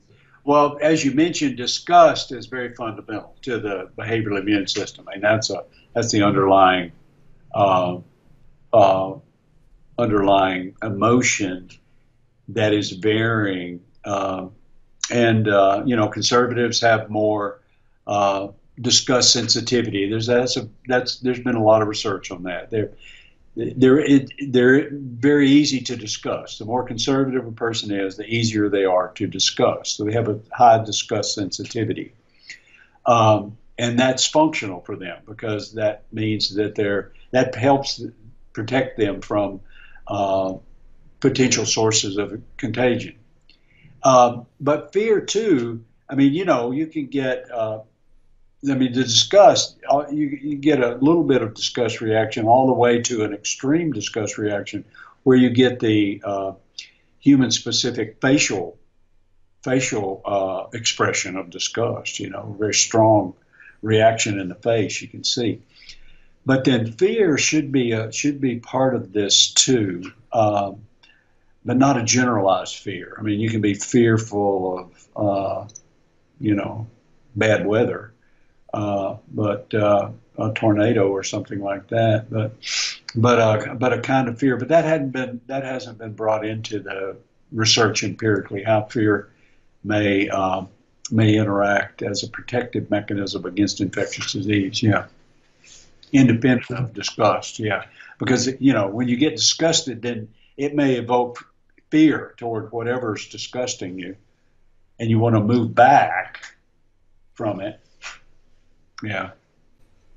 Well, as you mentioned, disgust is very fundamental to the behavioral immune system, and that's a that's the underlying uh, uh, underlying emotion that is varying. Uh, and uh, you know, conservatives have more uh, disgust sensitivity. There's that's a that's there's been a lot of research on that. They're they're it, they're very easy to discuss. The more conservative a person is, the easier they are to discuss. So they have a high disgust sensitivity, um, and that's functional for them because that means that they're that helps protect them from uh, potential sources of contagion. Um, but fear too. I mean, you know, you can get uh, I mean, the disgust, uh, you, you get a little bit of disgust reaction all the way to an extreme disgust reaction where you get the uh, human specific facial facial uh, expression of disgust, you know, very strong reaction in the face you can see. But then fear should be a, should be part of this too, um, but not a generalized fear. I mean, you can be fearful of, uh, you know, bad weather, uh, but uh, a tornado or something like that. But but uh, but a kind of fear. But that hadn't been that hasn't been brought into the research empirically how fear may uh, may interact as a protective mechanism against infectious disease. Yeah, independent of disgust. Yeah, because you know when you get disgusted, then it may evoke fear toward whatever's disgusting you, and you want to move back from it yeah.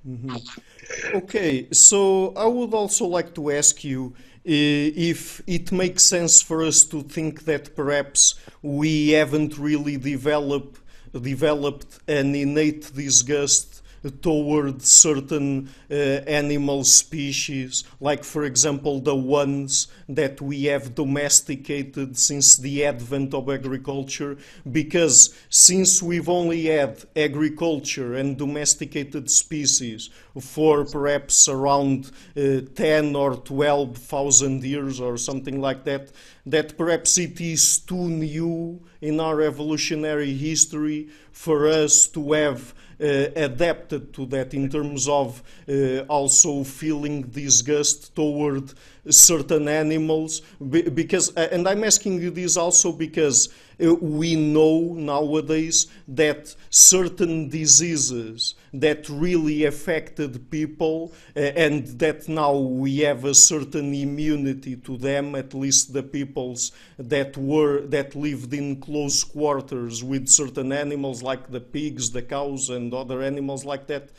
Mm-hmm. Okay, so I would also like to ask you uh, if it makes sense for us to think that perhaps we haven't really developed developed an innate disgust toward certain uh, animal species, like, for example, the ones that we have domesticated since the advent of agriculture, because since we've only had agriculture and domesticated species for perhaps around uh, 10 or 12,000 years or something like that, that perhaps it is too new in our evolutionary history for us to have uh, adapted to that in terms of uh, also feeling disgust toward certain animals because uh, and I'm asking you this also because we know nowadays that certain diseases that really affected people uh, and that now we have a certain immunity to them at least the peoples that were that lived in close quarters with certain animals like the pigs the cows and other animals like that.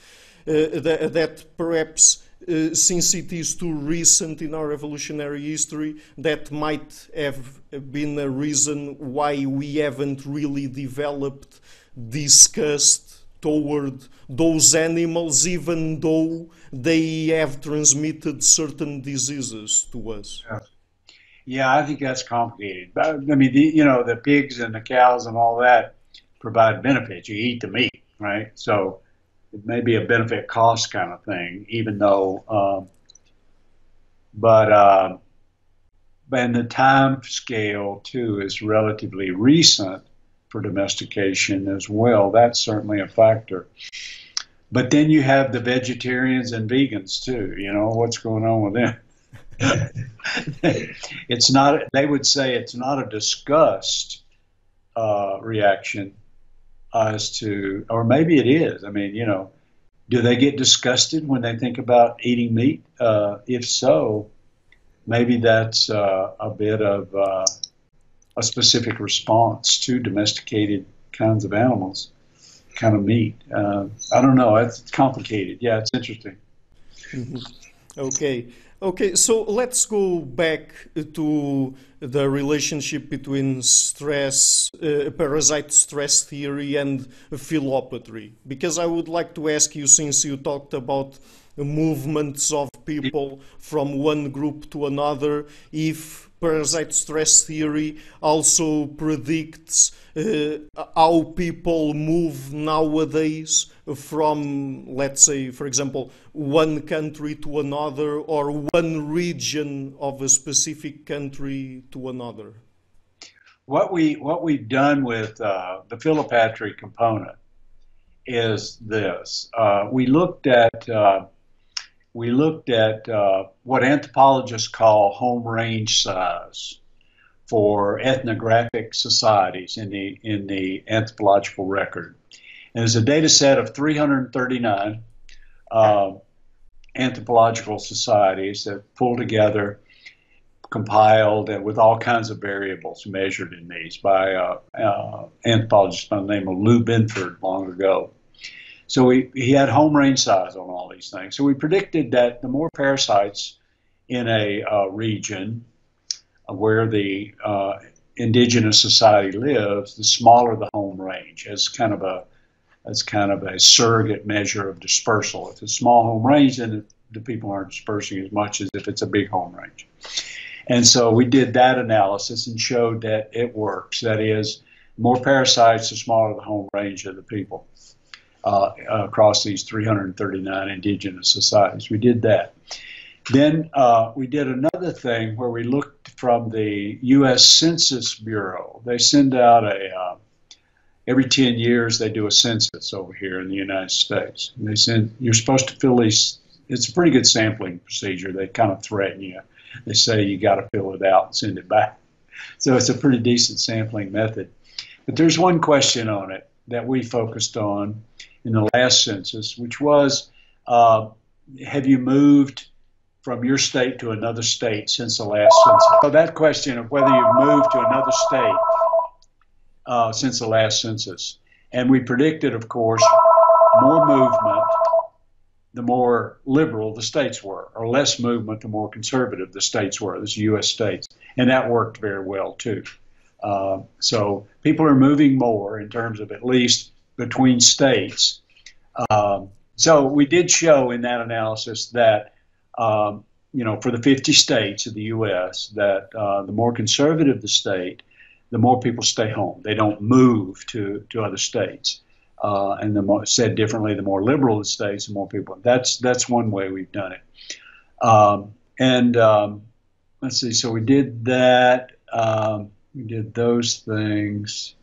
Uh, that, that perhaps uh, since it is too recent in our evolutionary history, that might have been a reason why we haven't really developed disgust toward those animals, even though they have transmitted certain diseases to us. Yeah. Yeah, I think that's complicated. I mean, the, you know, the pigs and the cows and all that provide benefits. You eat the meat, right? So it may be a benefit cost kind of thing, even though, um, but uh, and the time scale too is relatively recent for domestication as well. That's certainly a factor. But then you have the vegetarians and vegans too. You know what's going on with them. it's not. They would say it's not a disgust uh, reaction as to, or maybe it is. I mean, you know, do they get disgusted when they think about eating meat? Uh, if so, maybe that's uh, a bit of uh, a specific response to domesticated kinds of animals, kind of meat. Uh, I don't know. It's complicated. Yeah, it's interesting. Mm-hmm. Okay. Okay, so let's go back to the relationship between stress, uh, parasite stress theory and philopatry, because I would like to ask you, since you talked about movements of people from one group to another, if parasite stress theory also predicts uh, how people move nowadays from, let's say, for example, one country to another or one region of a specific country to another? What we what we've done with uh, the philopatry component is this: uh, we looked at uh, we looked at uh, what anthropologists call home range size for ethnographic societies in the in the anthropological record. And there's a data set of 339 uh, anthropological societies that pull together, compiled, and with all kinds of variables measured in these by uh, uh, anthropologist by the name of Lou Binford long ago. So we, he had home range size on all these things. So we predicted that the more parasites in a uh, region where the uh, indigenous society lives, the smaller the home range as kind of a as kind of a surrogate measure of dispersal. If it's a small home range, then the people aren't dispersing as much as if it's a big home range. And so we did that analysis and showed that it works. That is, more parasites, the smaller the home range of the people uh, across these 339 indigenous societies. We did that. Then uh, we did another thing where we looked from the U.S. Census Bureau. They send out a uh, every 10 years they do a census over here in the United States. And they send you're supposed to fill these. It's a pretty good sampling procedure. They kind of threaten you. They say you got to fill it out and send it back. So it's a pretty decent sampling method. But there's one question on it that we focused on in the last census, which was uh, have you moved from your state to another state since the last census? So that question of whether you've moved to another state uh, since the last census. And we predicted, of course, more movement the more liberal the states were, or less movement, the more conservative the states were, the U.S. states. And that worked very well too. Uh, so people are moving more in terms of at least between states. Um, so we did show in that analysis that, um, you know, for the 50 states of the U.S., that uh, the more conservative the state, the more people stay home. They don't move to, to other states. Uh, and the more, said differently, the more liberal the states, the more people. That's that's one way we've done it. Um, and um, let's see. So we did that. Um, we did those things.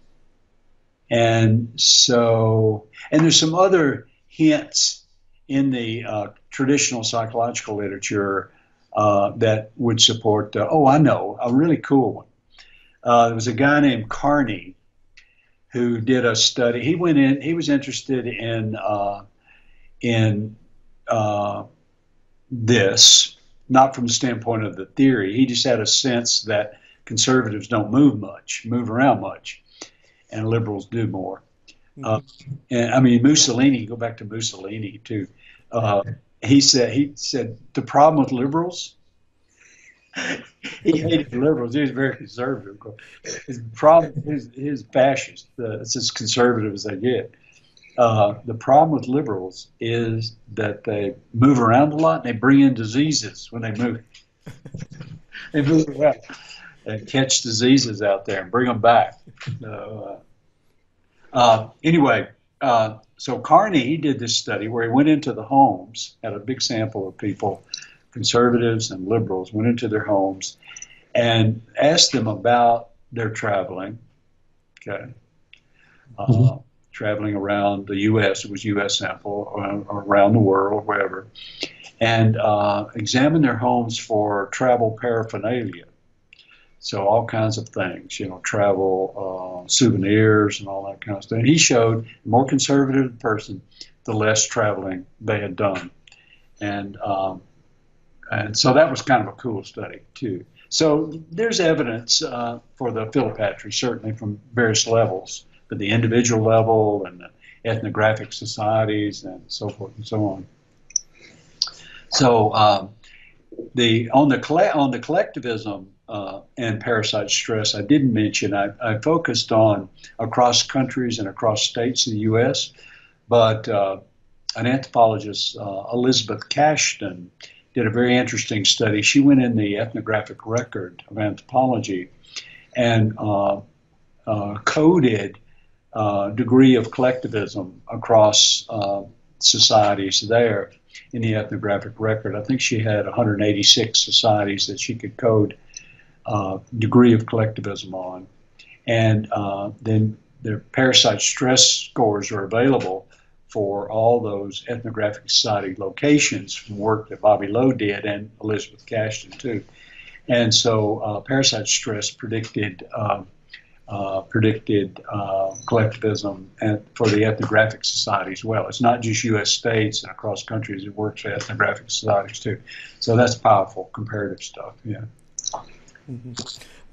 And so, and there's some other hints in the uh, traditional psychological literature uh, that would support. Uh, oh, I know a really cool one. Uh, there was a guy named Carney who did a study. He went in. He was interested in uh, in uh, this, not from the standpoint of the theory. He just had a sense that conservatives don't move much, move around much, and liberals do more. Mm-hmm. Uh, and I mean Mussolini. Go back to Mussolini too. Uh, he said he said the problem with liberals he hated liberals. He was very conservative. His problem, his, his fascist. Uh, it's as conservative as they get. Uh, the problem with liberals is that they move around a lot and they bring in diseases when they move. they move around and catch diseases out there and bring them back. Uh, uh, anyway, uh, so Carney he did this study where he went into the homes, had a big sample of people, conservatives and liberals went into their homes and asked them about their traveling. Okay. Uh, mm-hmm. Traveling around the U.S., it was U.S. sample, or around the world, wherever, and uh, examine their homes for travel paraphernalia. So all kinds of things, you know, travel uh, souvenirs and all that kind of stuff. And he showed the more conservative the person, the less traveling they had done, and um, and so that was kind of a cool study, too. So there's evidence uh, for the philopatry, certainly from various levels, but the individual level and the ethnographic societies and so forth and so on. So um, the on the on the collectivism uh, and parasite stress, I didn't mention. I, I, focused on across countries and across states in the U.S., but uh, an anthropologist, uh, Elizabeth Cashdan, did a very interesting study. She went in the ethnographic record of anthropology and uh, uh, coded uh, degree of collectivism across societies there in the ethnographic record. I think she had 186 societies that she could code degree of collectivism on. And uh, then their parasite stress scores are available for all those ethnographic society locations from work that Bobbi Low did and Elizabeth Cashdan too. And so uh, parasite stress predicted uh, uh, predicted uh, collectivism and for the ethnographic society as well. It's not just U.S. states and across countries; it works for ethnographic societies too. So that's powerful comparative stuff. Yeah. Mm-hmm.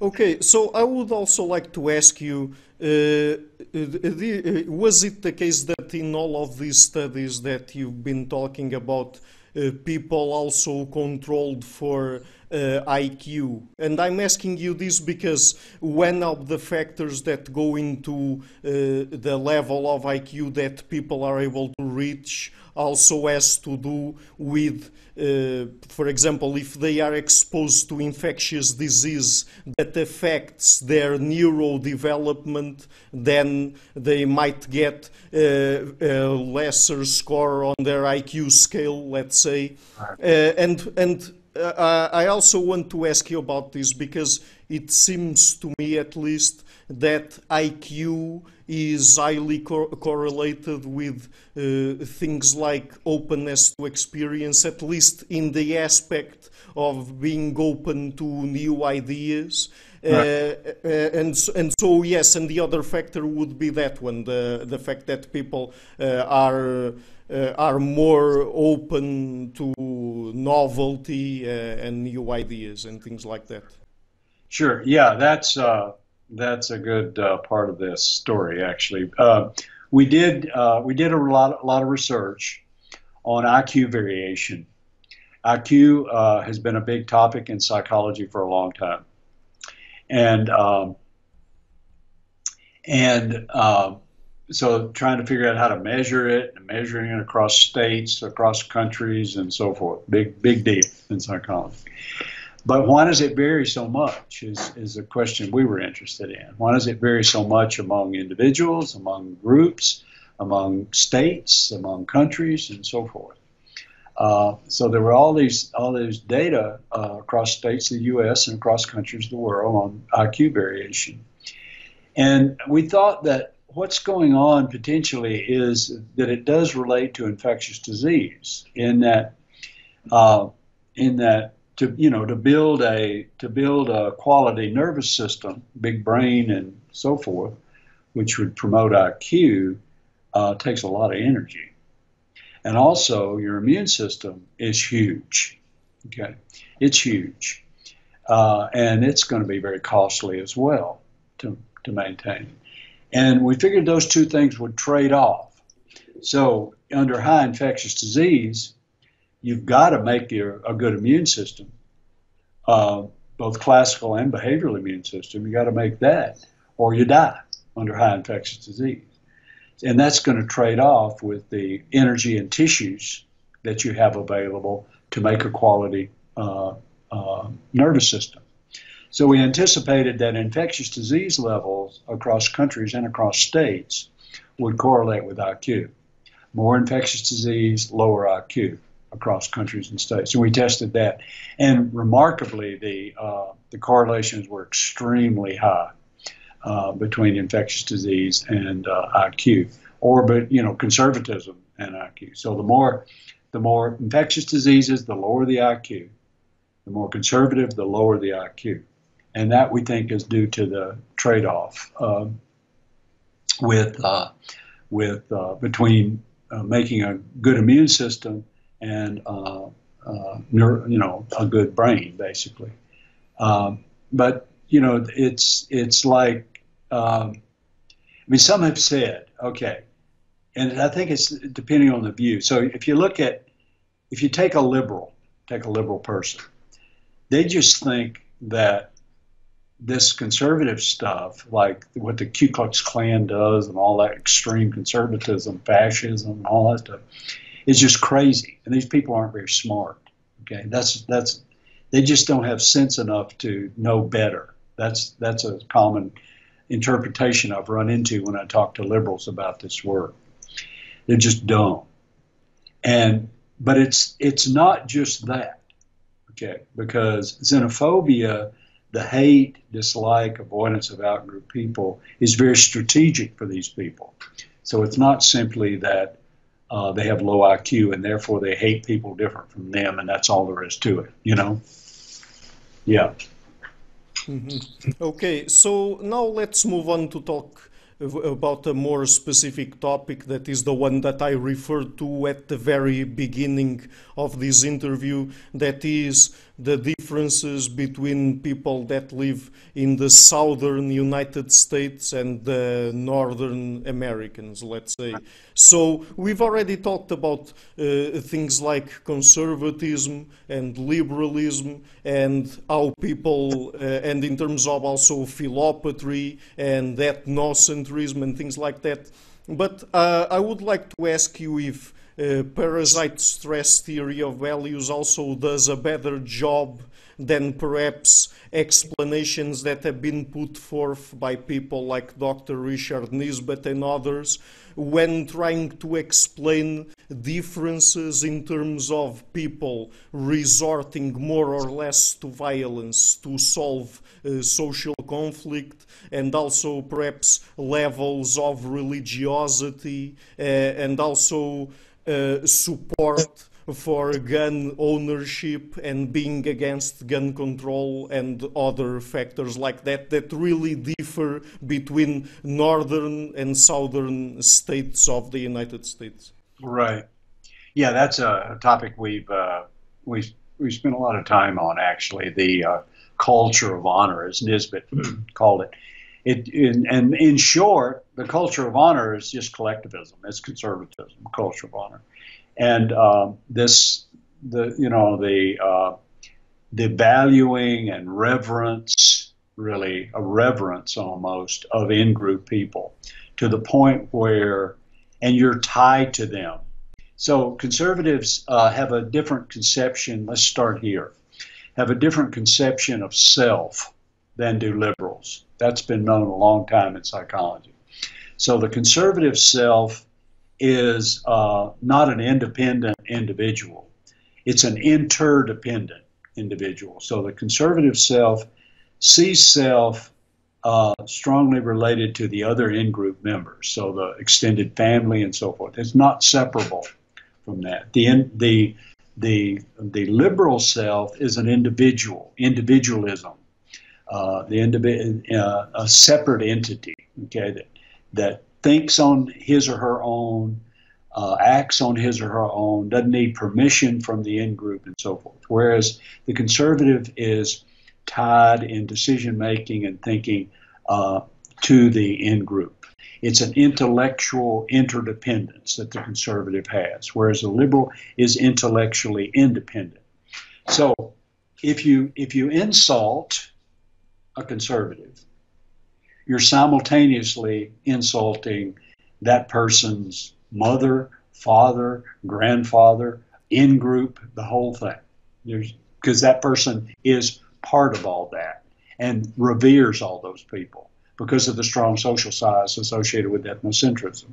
Okay, so I would also like to ask you uh, the, uh, was it the case that in all of these studies that you've been talking about, uh, people also controlled for uh, IQ. And I'm asking you this because one of the factors that go into uh, the level of IQ that people are able to reach also has to do with, uh, for example, if they are exposed to infectious disease that affects their neurodevelopment, then they might get uh, a lesser score on their IQ scale, let's say. Uh, and and uh, I also want to ask you about this because it seems to me, at least, that IQ is highly co correlated with uh, things like openness to experience, at least in the aspect of being open to new ideas. Uh, right. Uh, and and so yes, and the other factor would be that one, the the fact that people uh, are uh, are more open to novelty uh, and new ideas and things like that. Sure. Yeah, that's uh, that's a good uh, part of this story. Actually, we did we did a lot a lot of research on IQ variation. IQ uh, has been a big topic in psychology for a long time, and um, and uh, so trying to figure out how to measure it and measuring it across states, across countries, and so forth. Big big deal in psychology. But why does it vary so much? Is is a question we were interested in. Why does it vary so much among individuals, among groups, among states, among countries, and so forth? Uh, so there were all these all these data uh, across states of the U.S. and across countries of the world on IQ variation, and we thought that what's going on potentially is that it does relate to infectious disease in that uh, in that to you know to build a to build a quality nervous system, big brain and so forth, which would promote IQ, uh, takes a lot of energy. And also, your immune system is huge. Okay, it's huge, uh, and it's going to be very costly as well to to maintain. And we figured those two things would trade off. So, under high infectious disease, you've got to make your a good immune system, uh, both classical and behavioral immune system. You've got to make that, or you die under high infectious disease and that's going to trade off with the energy and tissues that you have available to make a quality uh, uh, nervous system. So we anticipated that infectious disease levels across countries and across states would correlate with IQ. More infectious disease, lower IQ across countries and states. And we tested that, and remarkably, the uh, the correlations were extremely high uh, between infectious disease and uh, IQ, or but you know conservatism and IQ. So the more the more infectious diseases, the lower the IQ. The more conservative, the lower the IQ, and that we think is due to the trade-off uh, with uh, with uh, between uh, making a good immune system and neuro, you know a good brain, basically. Um, but you know, it's it's like um, I mean, some have said, okay, and I think it's depending on the view. So if you look at, if you take a liberal, take a liberal person, they just think that this conservative stuff, like what the Ku Klux Klan does and all that extreme conservatism, fascism, all that stuff, is just crazy. And these people aren't very smart. Okay, that's that's they just don't have sense enough to know better. That's that's a common interpretation I've run into when I talk to liberals about this work. They just don't. And but it's it's not just that, okay? Because xenophobia, the hate, dislike, avoidance of outgroup people, is very strategic for these people. So it's not simply that uh, they have low IQ and therefore they hate people different from them, and that's all there is to it. You know? Yeah. Mm-hmm. Okay, so now let's move on to talk about a more specific topic that is the one that I referred to at the very beginning of this interview that is the differences between people that live in the southern United States and the northern Americans, let's say. So we've already talked about uh, things like conservatism and liberalism and how people, uh, and in terms of also philopatry and ethnocentrism and things like that. But uh, I would like to ask you if uh, parasite stress theory of values also does a better job than perhaps explanations that have been put forth by people like Dr. Richard Nisbett and others when trying to explain differences in terms of people resorting more or less to violence to solve uh, social conflict and also perhaps levels of religiosity uh, and also support for gun ownership and being against gun control and other factors like that that really differ between northern and southern states of the United States. Right. Yeah, that's a topic we've uh, we we spent a lot of time on actually the uh, culture of honor, as Nisbett called it. It in, and in short, the culture of honor is just collectivism. It's conservatism, culture of honor, and uh, this the you know the uh, the valuing and reverence really a reverence almost of in-group people to the point where and you're tied to them. So conservatives uh, have a different conception let's start here have a different conception of self than do liberals. That's been known a long time in psychology so the conservative self is uh, not an independent individual, it's an interdependent individual. So the conservative self sees self uh, strongly related to the other in group members, so the extended family and so forth. It's not separable from that. The, in, the, the, the liberal self is an individual, individualism, uh, the indivi- uh, a separate entity, okay, that, that thinks on his or her own, uh, acts on his or her own, doesn't need permission from the in group, and so forth. Whereas the conservative is tied in decision making and thinking uh, to the in group. It's an intellectual interdependence that the conservative has, whereas the liberal is intellectually independent. So if you if you insult a conservative, you're simultaneously insulting that person's mother, father, grandfather, in group, the whole thing. Because that person is part of all that and reveres all those people because of the strong social size associated with ethnocentrism.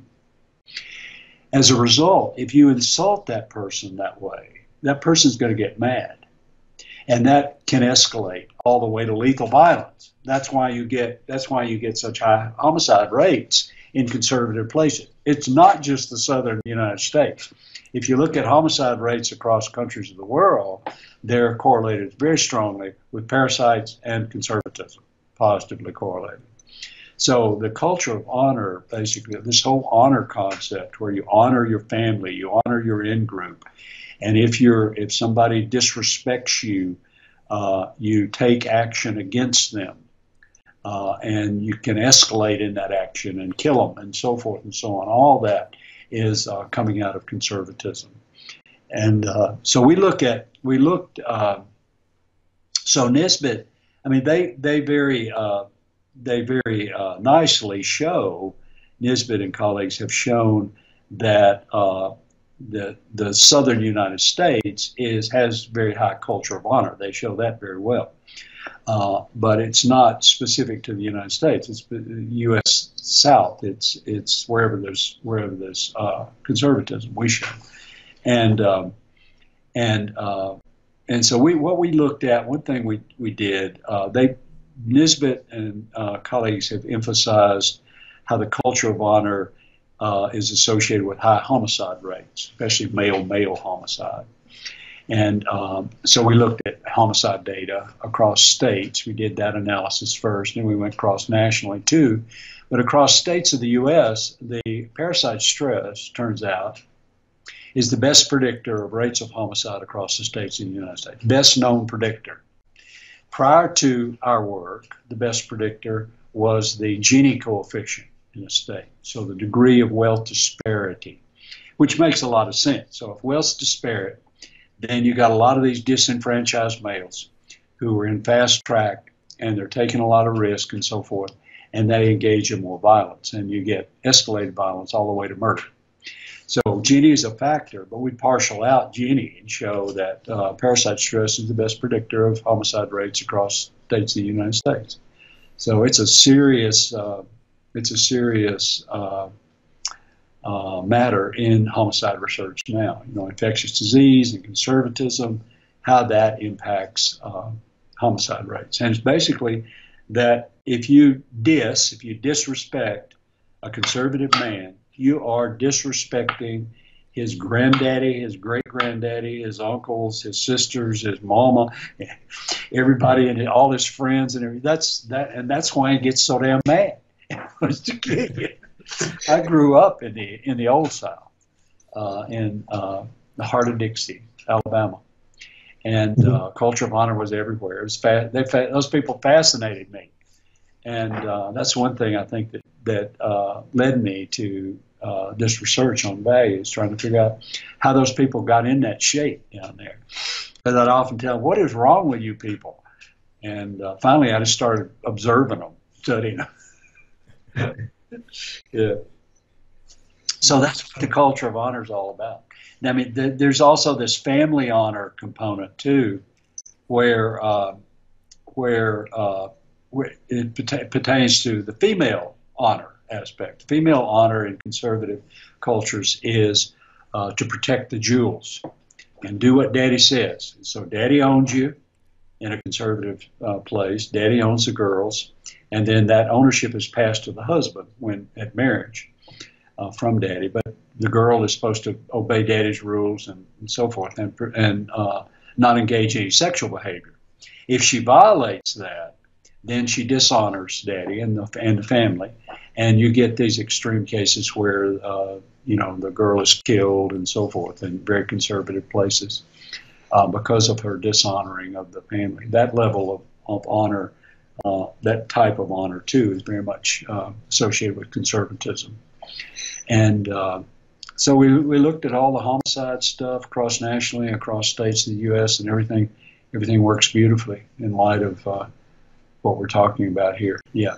As a result, if you insult that person that way, that person's going to get mad. And that can escalate all the way to lethal violence. That's why you get that's why you get such high homicide rates in conservative places. It's not just the southern United States. If you look at homicide rates across countries of the world, they're correlated very strongly with parasites and conservatism, positively correlated. So the culture of honor, basically, this whole honor concept, where you honor your family, you honor your in group, and if you're if somebody disrespects you, uh, you take action against them uh, and you can escalate in that action and kill them and so forth and so on. All that is uh, coming out of conservatism, and uh, so we look at we looked. Uh, so Nisbett, I mean, they they very uh, they very nicely show Nisbett and colleagues have shown that the the southern United States is has very high culture of honor. They show that very well. Uh, but it's not specific to the United States. It's U.S. South. It's it's wherever there's wherever there's uh, conservatism we show, and um, and uh, and so we what we looked at one thing we we did uh, they Nisbett and uh, colleagues have emphasized how the culture of honor is associated with high homicide rates, especially male male homicide. And um, so we looked at homicide data across states. We did that analysis first, and we went cross nationally too. But across states of the U.S., the parasite stress, turns out, is the best predictor of rates of homicide across the states in the United States. Best known predictor. Prior to our work, the best predictor was the Gini coefficient in a state, so the degree of wealth disparity, which makes a lot of sense. So if wealth disparate, then you got a lot of these disenfranchised males who are in fast track and they're taking a lot of risk and so forth, and they engage in more violence, and you get escalated violence all the way to murder. So Gini is a factor, but we partial out Gini and show that uh, parasite stress is the best predictor of homicide rates across states of the United States. So it's a serious, uh, it's a serious uh, uh, matter in homicide research now. You know, infectious disease and conservatism, how that impacts uh, homicide rates. And it's basically that if you dis, if you disrespect a conservative man, you are disrespecting his granddaddy, his great granddaddy, his uncles, his sisters, his mama, everybody, and all his friends, and. That's that, and that's why he gets so damn mad. I grew up in the in the old South, uh, in uh, the heart of Dixie, Alabama, and mm-hmm. uh, culture of honor was everywhere. It was fa- they fa- those people fascinated me, and uh, that's one thing I think that that uh, led me to uh, this research on values, trying to figure out how those people got in that shape down there. Because I'd often tell them, "What is wrong with you people?" And uh, finally, I just started observing them, studying them. yeah. So that's what the culture of honor is all about. I mean, th- there's also this family honor component too, where uh, where, uh, where it pertains to the female honor aspect. Female honor in conservative cultures is uh, to protect the jewels and do what Daddy says. So Daddy owns you in a conservative uh, place. Daddy owns the girls, and then that ownership is passed to the husband when at marriage uh, from Daddy. But the girl is supposed to obey Daddy's rules and, and so forth, and and uh, not engage in any sexual behavior. If she violates that, then she dishonors Daddy and the and the family, and you get these extreme cases where uh, you know the girl is killed and so forth in very conservative places uh, because of her dishonoring of the family. That level of, of honor, uh, that type of honor too, is very much uh, associated with conservatism. And uh, so we, we looked at all the homicide stuff across nationally, across states in the U.S. and everything. Everything works beautifully in light of uh, what we're talking about here. Yeah.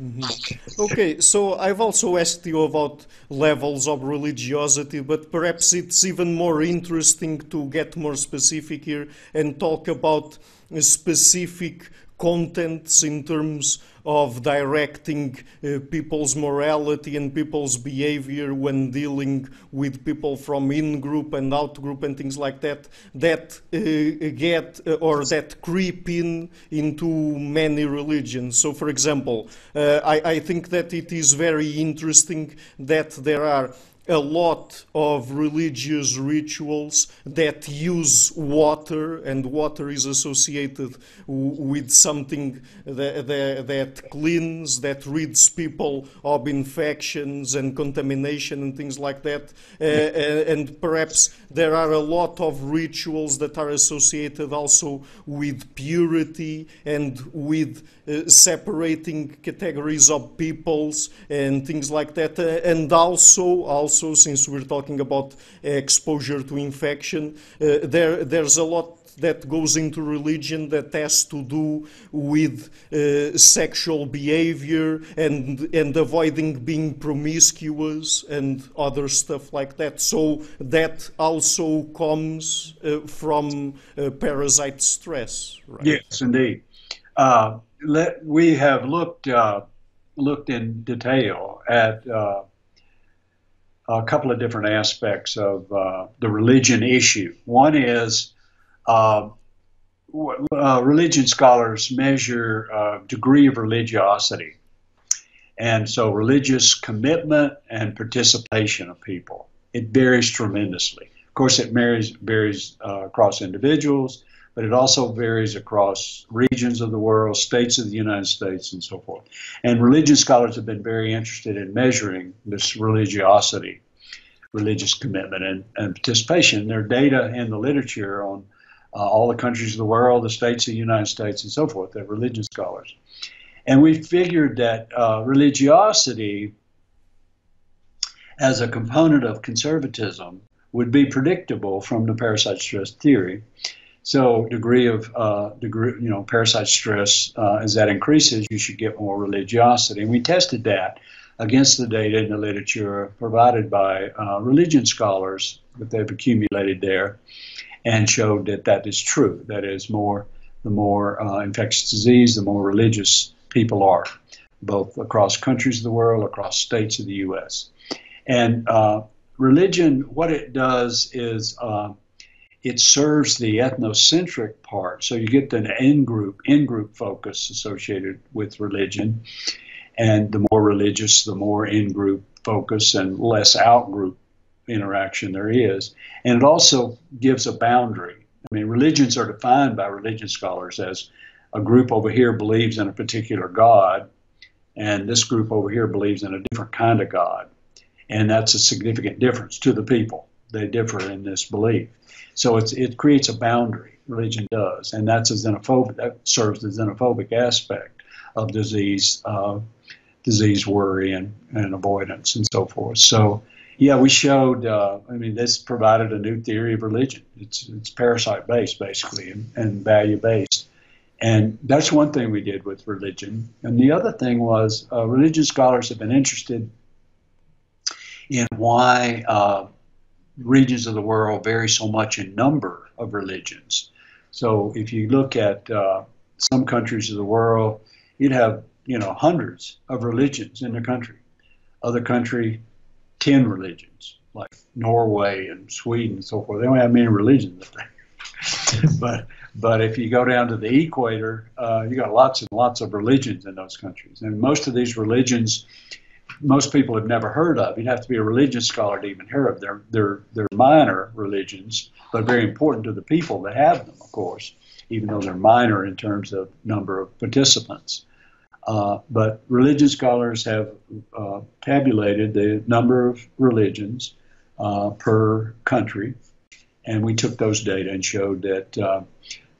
Mm-hmm. Okay, so I've also asked you about levels of religiosity, but perhaps it's even more interesting to get more specific here and talk about specific contents in terms of directing uh, people's morality and people's behavior when dealing with people from in group and out group and things like that that uh, get uh, or that creep in into many religions. So, for example, uh, I, I think that it is very interesting that there are a lot of religious rituals that use water, and water is associated with something that, that, that, cleans, that rids people of infections and contamination and things like that. Uh, and perhaps there are a lot of rituals that are associated also with purity and with uh, separating categories of peoples and things like that. Uh, and also, also since we're talking about exposure to infection, uh, there there's a lot that goes into religion that has to do with uh, sexual behavior and and avoiding being promiscuous and other stuff like that. So that also comes uh, from uh, parasite stress. Right? Yes, indeed. Uh, let, we have looked uh, looked in detail at uh, a couple of different aspects of uh, the religion issue. One is uh, uh, religion scholars measure uh, degree of religiosity, and so religious commitment and participation of people. It varies tremendously. Of course, it varies, varies across individuals but it also varies across regions of the world, states of the United States, and so forth. And religion scholars have been very interested in measuring this religiosity, religious commitment, and, and participation. There are data in the literature on uh, all the countries of the world, the states of the United States, and so forth. They're religion scholars. And we figured that uh, religiosity as a component of conservatism would be predictable from the parasite stress theory so degree of uh, degree, you know, parasite stress uh, as that increases, you should get more religiosity. And we tested that against the data in the literature provided by uh, religion scholars that they've accumulated there, and showed that that is true. That is, more the more uh, infectious disease, the more religious people are, both across countries of the world, across states of the U.S. And uh, religion, what it does is uh, it serves the ethnocentric part. So you get the in group in group focus associated with religion, and the more religious, the more in group focus and less out group interaction there is. And it also gives a boundary. I mean, religions are defined by religion scholars as a group over here believes in a particular God, and this group over here believes in a different kind of God. And that's a significant difference to the people. They differ in this belief. So it's, it creates a boundary, religion does, and that's a xenophobic, that serves the xenophobic aspect of disease uh, disease worry and, and avoidance and so forth. So, yeah, we showed. Uh, I mean, this provided a new theory of religion. It's it's parasite based basically and, and value based, and that's one thing we did with religion. And the other thing was uh, religion scholars have been interested in why uh, regions of the world vary so much in number of religions. So if you look at uh, some countries of the world, you'd have you know hundreds of religions in the country. Other country, ten religions, like Norway and Sweden and so forth. They don't have many religions but but if you go down to the equator, uh, you got lots and lots of religions in those countries, and most of these religions most people have never heard of. You'd have to be a religious scholar to even hear of. They're, they're, they're minor religions, but very important to the people that have them, of course, even though they're minor in terms of number of participants. Uh, but religion scholars have uh, tabulated the number of religions uh, per country, and we took those data and showed that uh,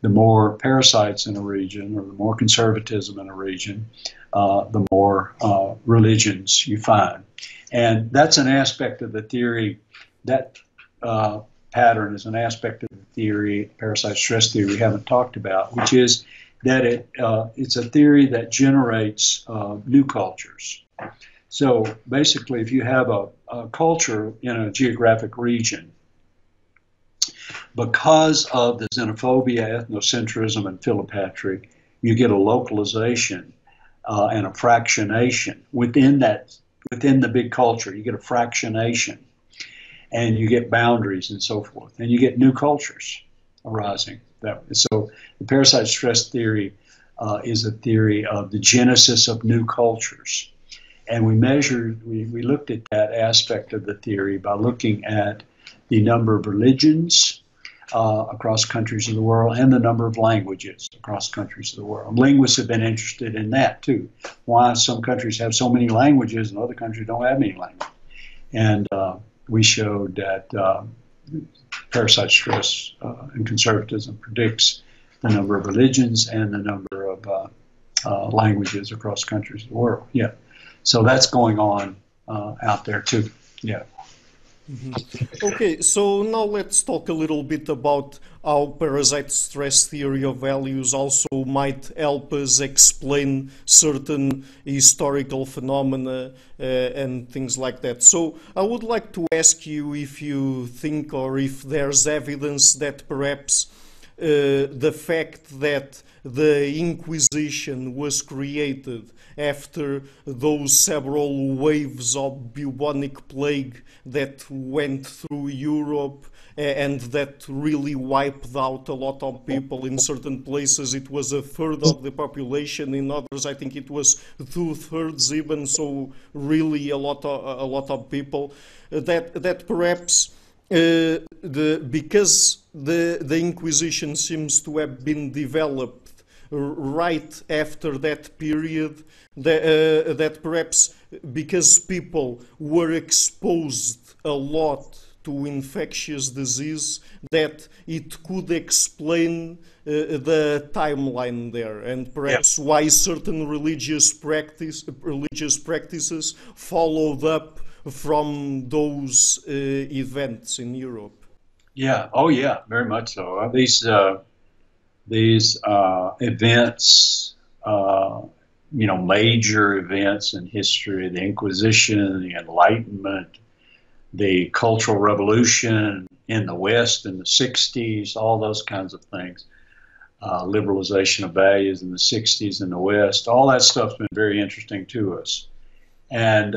the more parasites in a region or the more conservatism in a region, uh, the more uh, religions you find. And that's an aspect of the theory, that uh, pattern is an aspect of the theory, parasite stress theory we haven't talked about, which is that it, uh, it's a theory that generates uh, new cultures. So basically, if you have a, a culture in a geographic region, because of the xenophobia, ethnocentrism, and philopatry, you get a localization uh, and a fractionation within that within the big culture. You get a fractionation, and you get boundaries and so forth, and you get new cultures arising. That so the parasite stress theory uh, is a theory of the genesis of new cultures, and we measured we, we looked at that aspect of the theory by looking at the number of religions uh, across countries of the world and the number of languages across countries of the world. Linguists have been interested in that too. Why some countries have so many languages and other countries don't have any language. And uh, we showed that uh, parasite stress uh, and conservatism predicts the number of religions and the number of uh, uh, languages across countries of the world. Yeah. So that's going on out there too. Yeah. Mm-hmm. Okay, so now let's talk a little bit about how parasite stress theory of values also might help us explain certain historical phenomena uh, and things like that. So I would like to ask you if you think or if there's evidence that perhaps the fact that the Inquisition was created after those several waves of bubonic plague that went through Europe and that really wiped out a lot of people. In certain places, it was a third of the population. In others, I think it was two thirds even. So really, a lot of a lot of people. That that perhaps uh, the because the the Inquisition seems to have been developed right after that period that, uh, that perhaps because people were exposed a lot to infectious disease that it could explain uh, the timeline there and perhaps yeah. why certain religious practice religious practices followed up from those uh, events in Europe. Yeah. Oh, yeah. Very much so. Uh, these uh, these events you know, major events in history, the Inquisition, the Enlightenment, the Cultural Revolution in the West in the 60s, all those kinds of things. Uh, liberalization of values in the 60s in the West, all that stuff's been very interesting to us. And,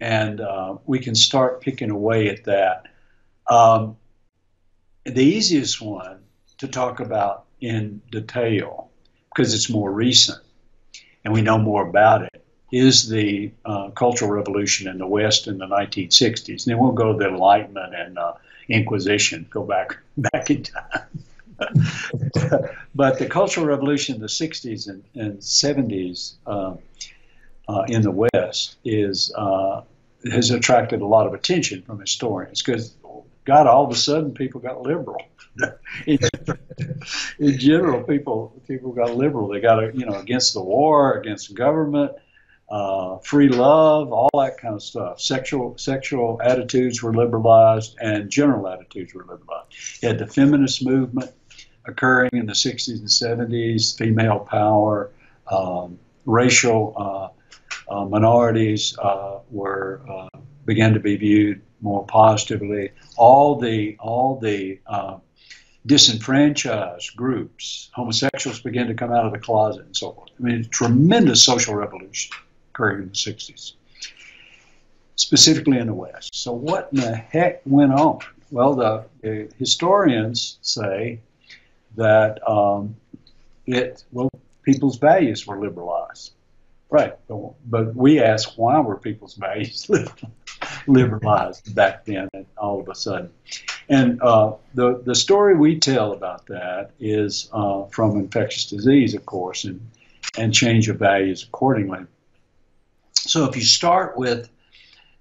and uh, we can start picking away at that. Um, the easiest one to talk about in detail, because it's more recent, and we know more about it, is the uh, Cultural Revolution in the West in the 1960s. And then we'll go to the Enlightenment and uh, Inquisition, go back back in time. but the Cultural Revolution in the 60s and, and 70s uh, in the West is uh, has attracted a lot of attention from historians because God, all of a sudden people got liberal. in, general, people people got liberal. They got you know against the war, against government. uh, free love, all that kind of stuff. Sexual sexual attitudes were liberalized, and general attitudes were liberalized. You had the feminist movement occurring in the 60s and 70s, female power, um, racial uh, minorities uh, were uh, began to be viewed more positively. All the all the uh, disenfranchised groups, homosexuals began to come out of the closet and so forth. I mean, tremendous social revolution occurring in the 60s, specifically in the West. So, what in the heck went on? Well, the, the historians say that um, it, well, people's values were liberalized. Right, but we ask why were people's values liberalized back then and all of a sudden? And uh, the, the story we tell about that is uh, from infectious disease, of course, and, and change of values accordingly. So if you start with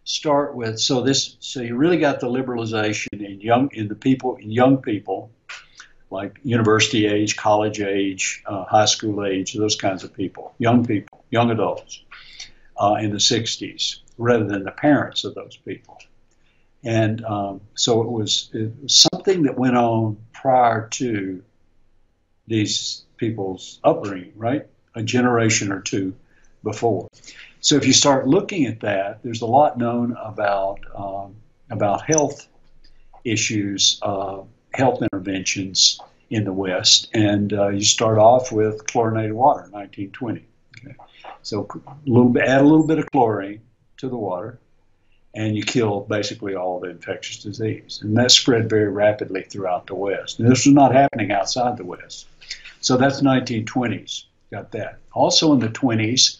start with so this so you really got the liberalization in young in the people in young people like university age college age uh, high school age those kinds of people young people young adults uh, in the 60s rather than the parents of those people. And um, so it was, it was something that went on prior to these people's upbringing right? A generation or two before. So if you start looking at that, there's a lot known about um, about health issues, uh, health interventions in the West, and uh, you start off with chlorinated water, 1920. Okay? So a little add a little bit of chlorine to the water, and you kill basically all the infectious disease. And that spread very rapidly throughout the West. And this was not happening outside the West. So that's 1920s. Got that. Also in the 20s,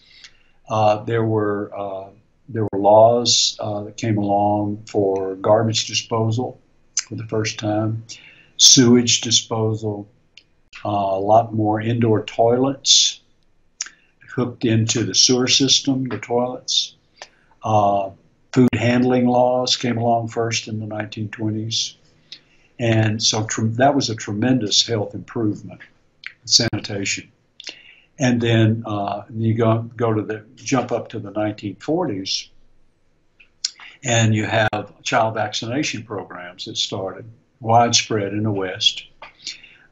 uh, there were uh, there were laws uh, that came along for garbage disposal for the first time, sewage disposal, uh, a lot more indoor toilets hooked into the sewer system, the toilets. Uh, food handling laws came along first in the 1920s. And so that was a tremendous health improvement, sanitation. And then uh, you go, go to the jump up to the 1940s, and you have child vaccination programs that started widespread in the West.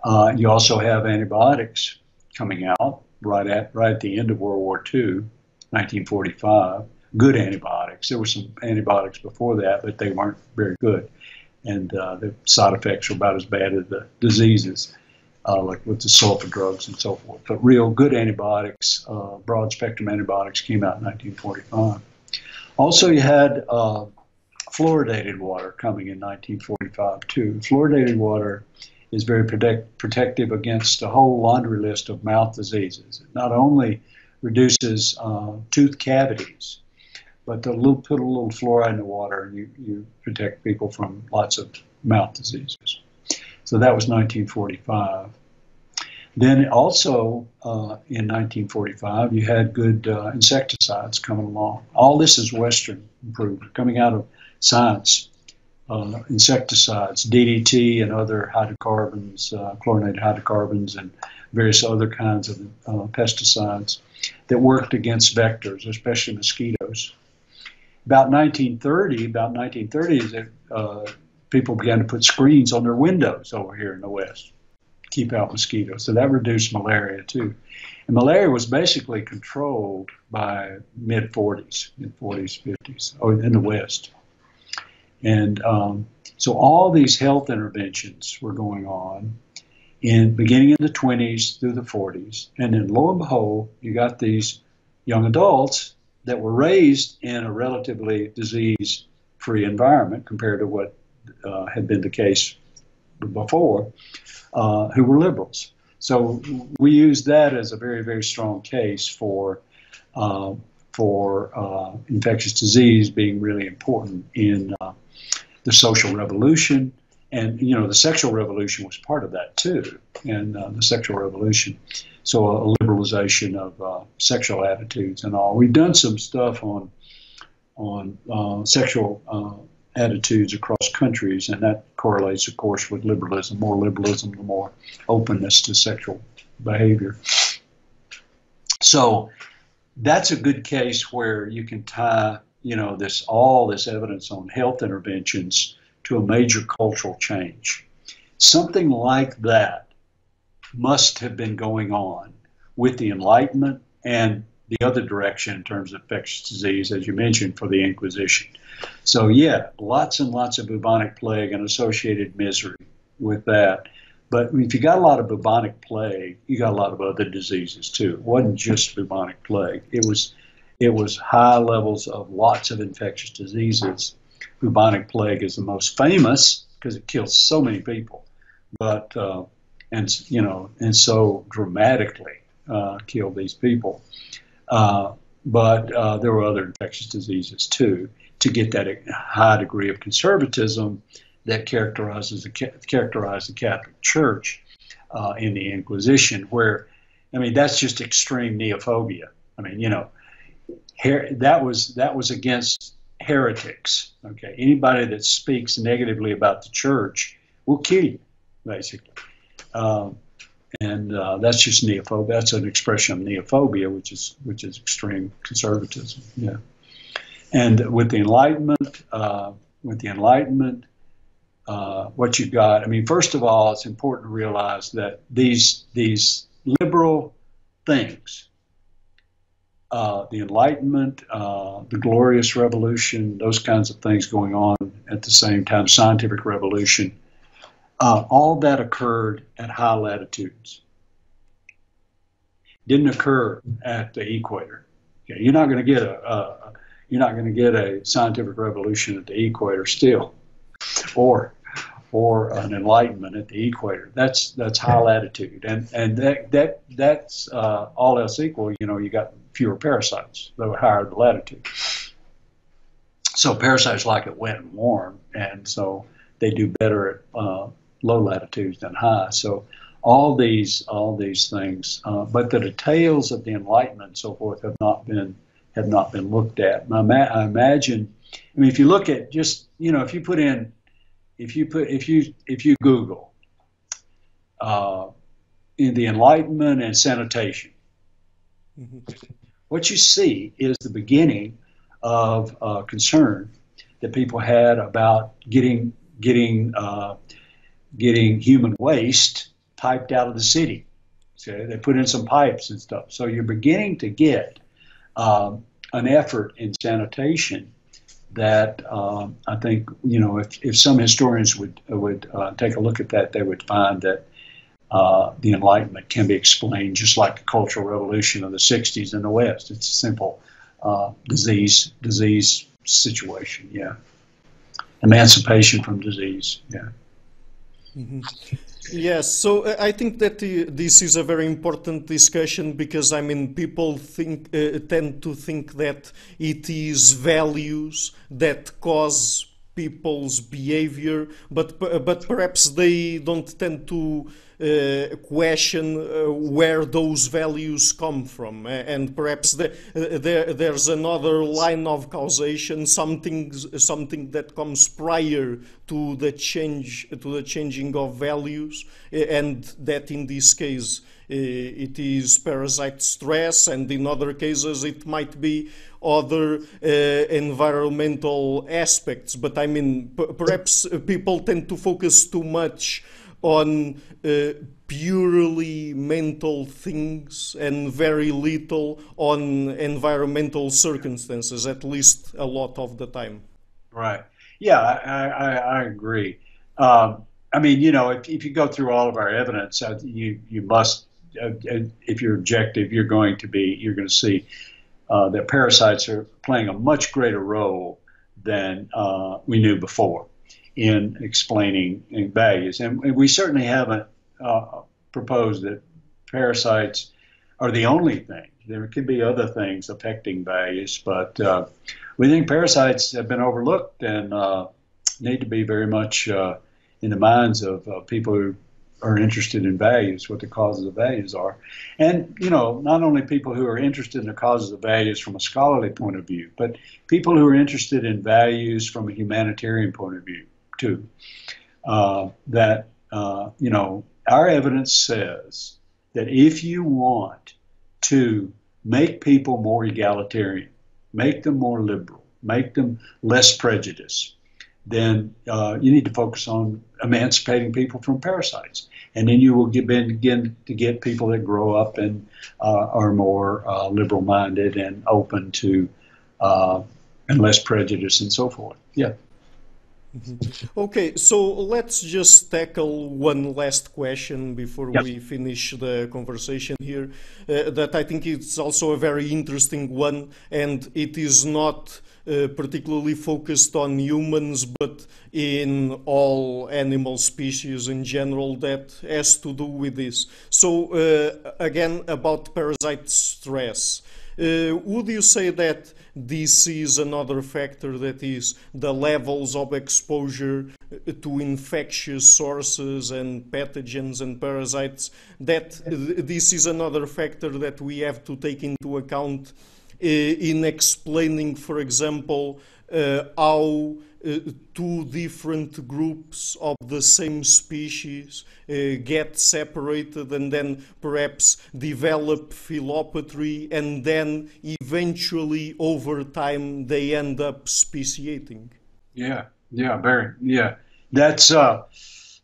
Uh, you also have antibiotics coming out right at right at the end of World War II, 1945. Good antibiotics. There were some antibiotics before that, but they weren't very good, and uh, the side effects were about as bad as the diseases uh, like with the sulfa drugs and so forth. But real good antibiotics, uh, broad spectrum antibiotics, came out in 1945. Also, you had uh, fluoridated water coming in 1945 too. Fluoridated water is very protect, protective against a whole laundry list of mouth diseases. It not only reduces uh, tooth cavities, but to put a little fluoride in the water, and you, you protect people from lots of mouth diseases. So that was 1945. Then also uh, in 1945, you had good uh, insecticides coming along. All this is Western improvement coming out of science. Uh, insecticides, DDT and other hydrocarbons, uh, chlorinated hydrocarbons, and various other kinds of uh, pesticides that worked against vectors, especially mosquitoes. About 1930, about 1930, uh, people began to put screens on their windows over here in the West, keep out mosquitoes. So that reduced malaria too. And malaria was basically controlled by mid 40s, mid 40s, 50s, or in the West. And um, so all these health interventions were going on in beginning in the 20s through the 40s. And then lo and behold, you got these young adults that were raised in a relatively disease free environment compared to what uh, had been the case before, uh, who were liberals. So we use that as a very, very strong case for uh, for uh, infectious disease being really important in uh, the social revolution. And you know the sexual revolution was part of that too, and uh, the sexual revolution. So a liberalization of sexual attitudes and all. We've done some stuff on on sexual attitudes across countries, and that correlates, of course, with liberalism. More liberalism, the more openness to sexual behavior. So, that's a good case where you can tie, you know, this all this evidence on health interventions to a major cultural change. Something like that must have been going on with the Enlightenment and the other direction in terms of infectious disease, as you mentioned, for the Inquisition. So, yeah, lots and lots of bubonic plague and associated misery with that. But if you got a lot of bubonic plague, you got a lot of other diseases too. It wasn't just bubonic plague. It was it was high levels of lots of infectious diseases. Bubonic plague is the most famous because it kills so many people, but uh, and you know and so dramatically uh, killed these people. Uh, but uh, there were other infectious diseases too. To get that high degree of conservatism, that characterizes the, characterized the Catholic Church uh, in the Inquisition, where, I mean, that's just extreme neophobia. I mean, you know, her- that was that was against heretics. Okay, anybody that speaks negatively about the church will kill you, basically. Um, and uh, that's just neophobia. That's an expression of neophobia, which is which is extreme conservatism. Yeah, and with the Enlightenment, uh, with the Enlightenment, uh, what you've got. I mean, first of all, it's important to realize that these these liberal things, uh, the Enlightenment, uh, the Glorious Revolution, those kinds of things going on at the same time, scientific revolution, uh, all that occurred at high latitudes. Didn't occur at the equator. Okay, you're not going to get a, you're not going to get a scientific revolution at the equator still or or an enlightenment at the equator. That's that's high latitude, and and that that that's uh, all else equal. You know, you got fewer parasites were higher the latitude. So parasites like it wet and warm, and so they do better at uh, low latitudes than high. So all these all these things, uh, but the details of the Enlightenment and so forth have not been have not been looked at. I, I imagine. I mean, if you look at just you know, if you put in if you put if you if you Google uh, in the Enlightenment and sanitation, mm-hmm. what you see is the beginning of uh, concern that people had about getting getting uh, getting human waste piped out of the city. Okay, they put in some pipes and stuff. So you're beginning to get um, an effort in sanitation that um, I think you know if, if some historians would would uh, take a look at that, they would find that uh, the Enlightenment can be explained just like the Cultural Revolution of the '60s in the West. It's a simple uh, disease disease situation. Yeah, emancipation from disease. Yeah. Mm-hmm. Yes, so uh, I think that uh, this is a very important discussion because I mean people think uh, tend to think that it is values that cause people's behavior, but but perhaps they don't tend to uh, question uh, where those values come from, and perhaps the, uh, there, there's another line of causation, something something that comes prior to the change to the changing of values, and that in this case it is parasite stress, and in other cases it might be other uh, environmental aspects. But I mean, perhaps people tend to focus too much on uh, purely mental things and very little on environmental circumstances, at least a lot of the time. Right. Yeah, I, I, I agree. Um, I mean, you know, if, if you go through all of our evidence, uh, you you must, uh, uh, if you're objective, you're going to be, you're going to see uh, that parasites are playing a much greater role than uh, we knew before in explaining values. And, we certainly haven't uh, proposed that parasites are the only thing. There could be other things affecting values, but uh, we think parasites have been overlooked and uh, need to be very much uh, in the minds of uh, people who are interested in values, what the causes of values are. And, you know, not only people who are interested in the causes of values from a scholarly point of view, but people who are interested in values from a humanitarian point of view too. Uh, that uh, you know, our evidence says that if you want to make people more egalitarian, make them more liberal, make them less prejudiced, then uh, you need to focus on emancipating people from parasites. And then you will begin to get people that grow up and uh, are more uh, liberal minded and open to uh, and less prejudice and so forth. Yeah. Okay, so let's just tackle one last question before we finish the conversation here. Uh, that I think it's also a very interesting one, and it is not uh, particularly focused on humans, but in all animal species in general that has to do with this. So, uh, again, about parasite stress. Uh, would you say that this is another factor that is the levels of exposure to infectious sources and pathogens and parasites? That this is another factor that we have to take into account Eh, in explaining, for example, uh, how uh, two different groups of the same species uh, get separated and then perhaps develop philopatry and then eventually over time they end up speciating. Yeah, yeah, very, yeah. That's uh,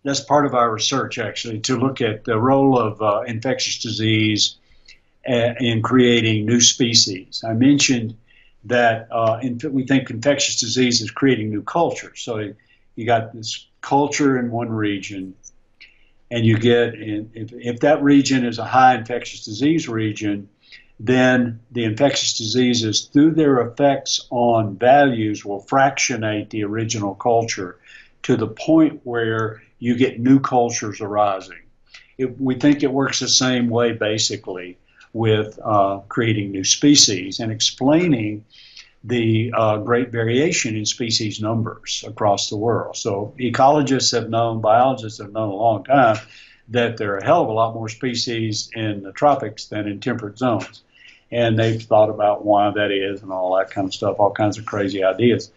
that's part of our research actually to look at the role of uh, infectious disease in creating new species. I mentioned that uh, we think infectious disease is creating new cultures. So you got this culture in one region, and you get in, if, if that region is a high infectious disease region, then the infectious diseases, through their effects on values, will fractionate the original culture to the point where you get new cultures arising. It, we think it works the same way, basically with uh, creating new species and explaining the uh, great variation in species numbers across the world. So ecologists have known, biologists have known a long time that there are a hell of a lot more species in the tropics than in temperate zones. And they've thought about why that is and all that kind of stuff, all kinds of crazy ideas.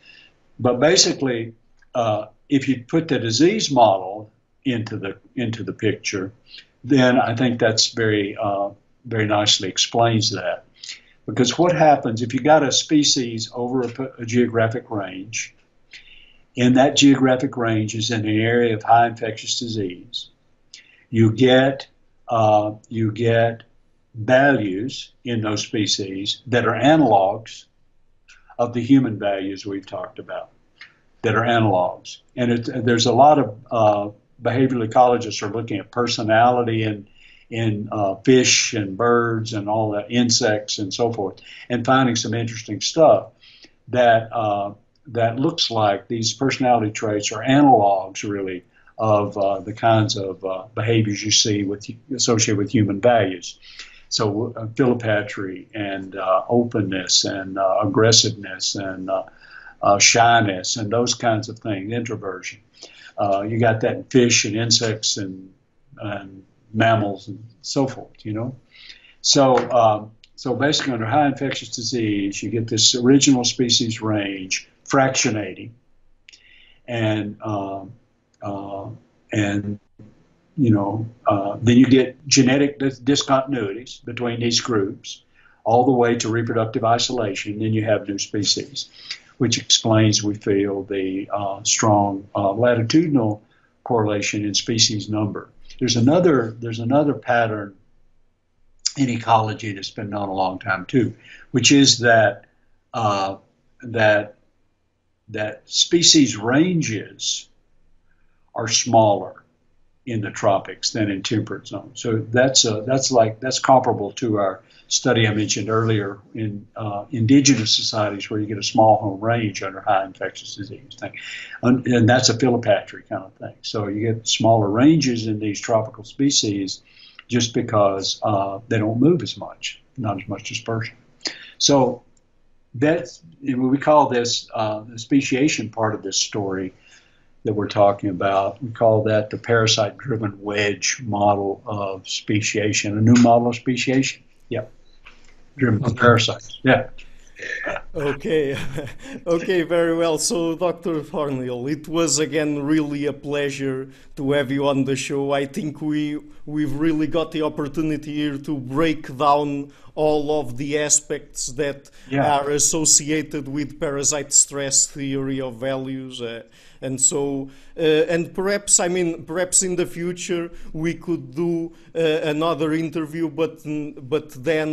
But basically, uh, if you put the disease model into the into the picture, then I think that's very uh, very nicely explains that. Because what happens if you got a species over a, a geographic range, and that geographic range is in an area of high infectious disease, you get uh, you get values in those species that are analogs of the human values we've talked about, that are analogs. And it, there's a lot of uh, behavioral ecologists are looking at personality and in uh, fish and birds and all the insects and so forth, and finding some interesting stuff that uh, that looks like these personality traits are analogs, really, of uh, the kinds of uh, behaviors you see with associated with human values. So, uh, philopatry and uh, openness and aggressiveness and shyness and those kinds of things, introversion. you got that in fish and insects and and mammals and so forth, you know. So, um, so basically, under high infectious disease, you get this original species range fractionating, and um, uh, and you know, uh, then you get genetic discontinuities between these groups, all the way to reproductive isolation. Then you have new species, which explains, we feel, the uh, strong uh, latitudinal correlation in species number. There's another there's another pattern in ecology that's been known a long time too, which is that uh, that that species ranges are smaller in the tropics than in temperate zones. So that's uh, that's like that's comparable to our study I mentioned earlier in uh, indigenous societies where you get a small home range under high infectious disease thing, and, that's a philopatry kind of thing. So you get smaller ranges in these tropical species just because uh, they don't move as much, not as much dispersion. So that's we call this uh, the speciation part of this story that we're talking about. We call that the parasite driven wedge model of speciation, a new model of speciation. Yep. By parasites. Yeah. Okay, okay, very well. So, Dr. Thornhill, it was again really a pleasure to have you on the show. I think we we've really got the opportunity here to break down all of the aspects that Yeah. are associated with parasite stress theory of values. Uh, and so, uh, and perhaps, I mean, perhaps in the future we could do uh, another interview, but but then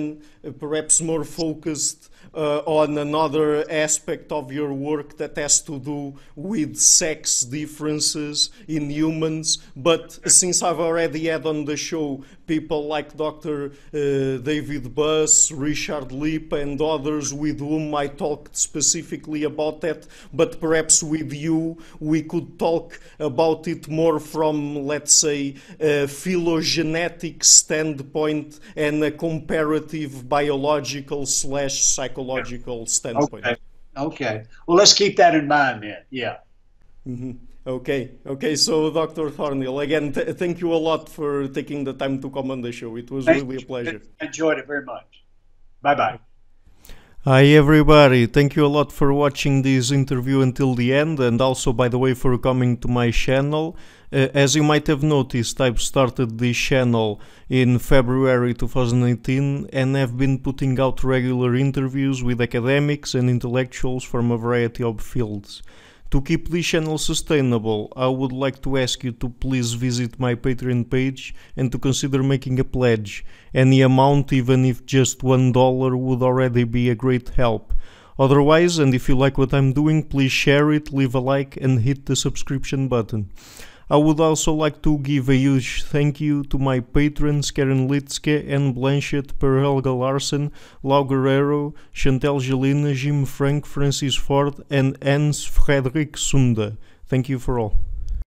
uh, perhaps more focused uh, on another aspect of your work that has to do with sex differences in humans. But since I've already had on the show people like Dr. Uh, David Buss, Richard Lippa, and others with whom I talked specifically about that, but perhaps with you we could talk about it more from, let's say, a phylogenetic standpoint and a comparative biological slash psychological standpoint. Okay. Okay. Well, let's keep that in mind then. Yeah. Mm-hmm. Okay, okay. So, Dr. Thornhill, again, th- thank you a lot for taking the time to come on the show. It was Thank really a you. pleasure. Enjoyed it very much. Bye bye. Hi, everybody. Thank you a lot for watching this interview until the end, and also, by the way, for coming to my channel. Uh, as you might have noticed, I've started this channel in February 2018 and have been putting out regular interviews with academics and intellectuals from a variety of fields. To keep this channel sustainable, I would like to ask you to please visit my Patreon page and to consider making a pledge. Any amount, even if just one dollar, would already be a great help. Otherwise, and if you like what I'm doing, please share it, leave a like, and hit the subscription button. I would also like to give a huge thank you to my patrons Karen Litzke, Anne Blanchett, Per Helge Larsen, Lau Guerrero, Chantel Gelina, Jim Frank, Francis Ford, and Hans Frederick Sunda. Thank you for all.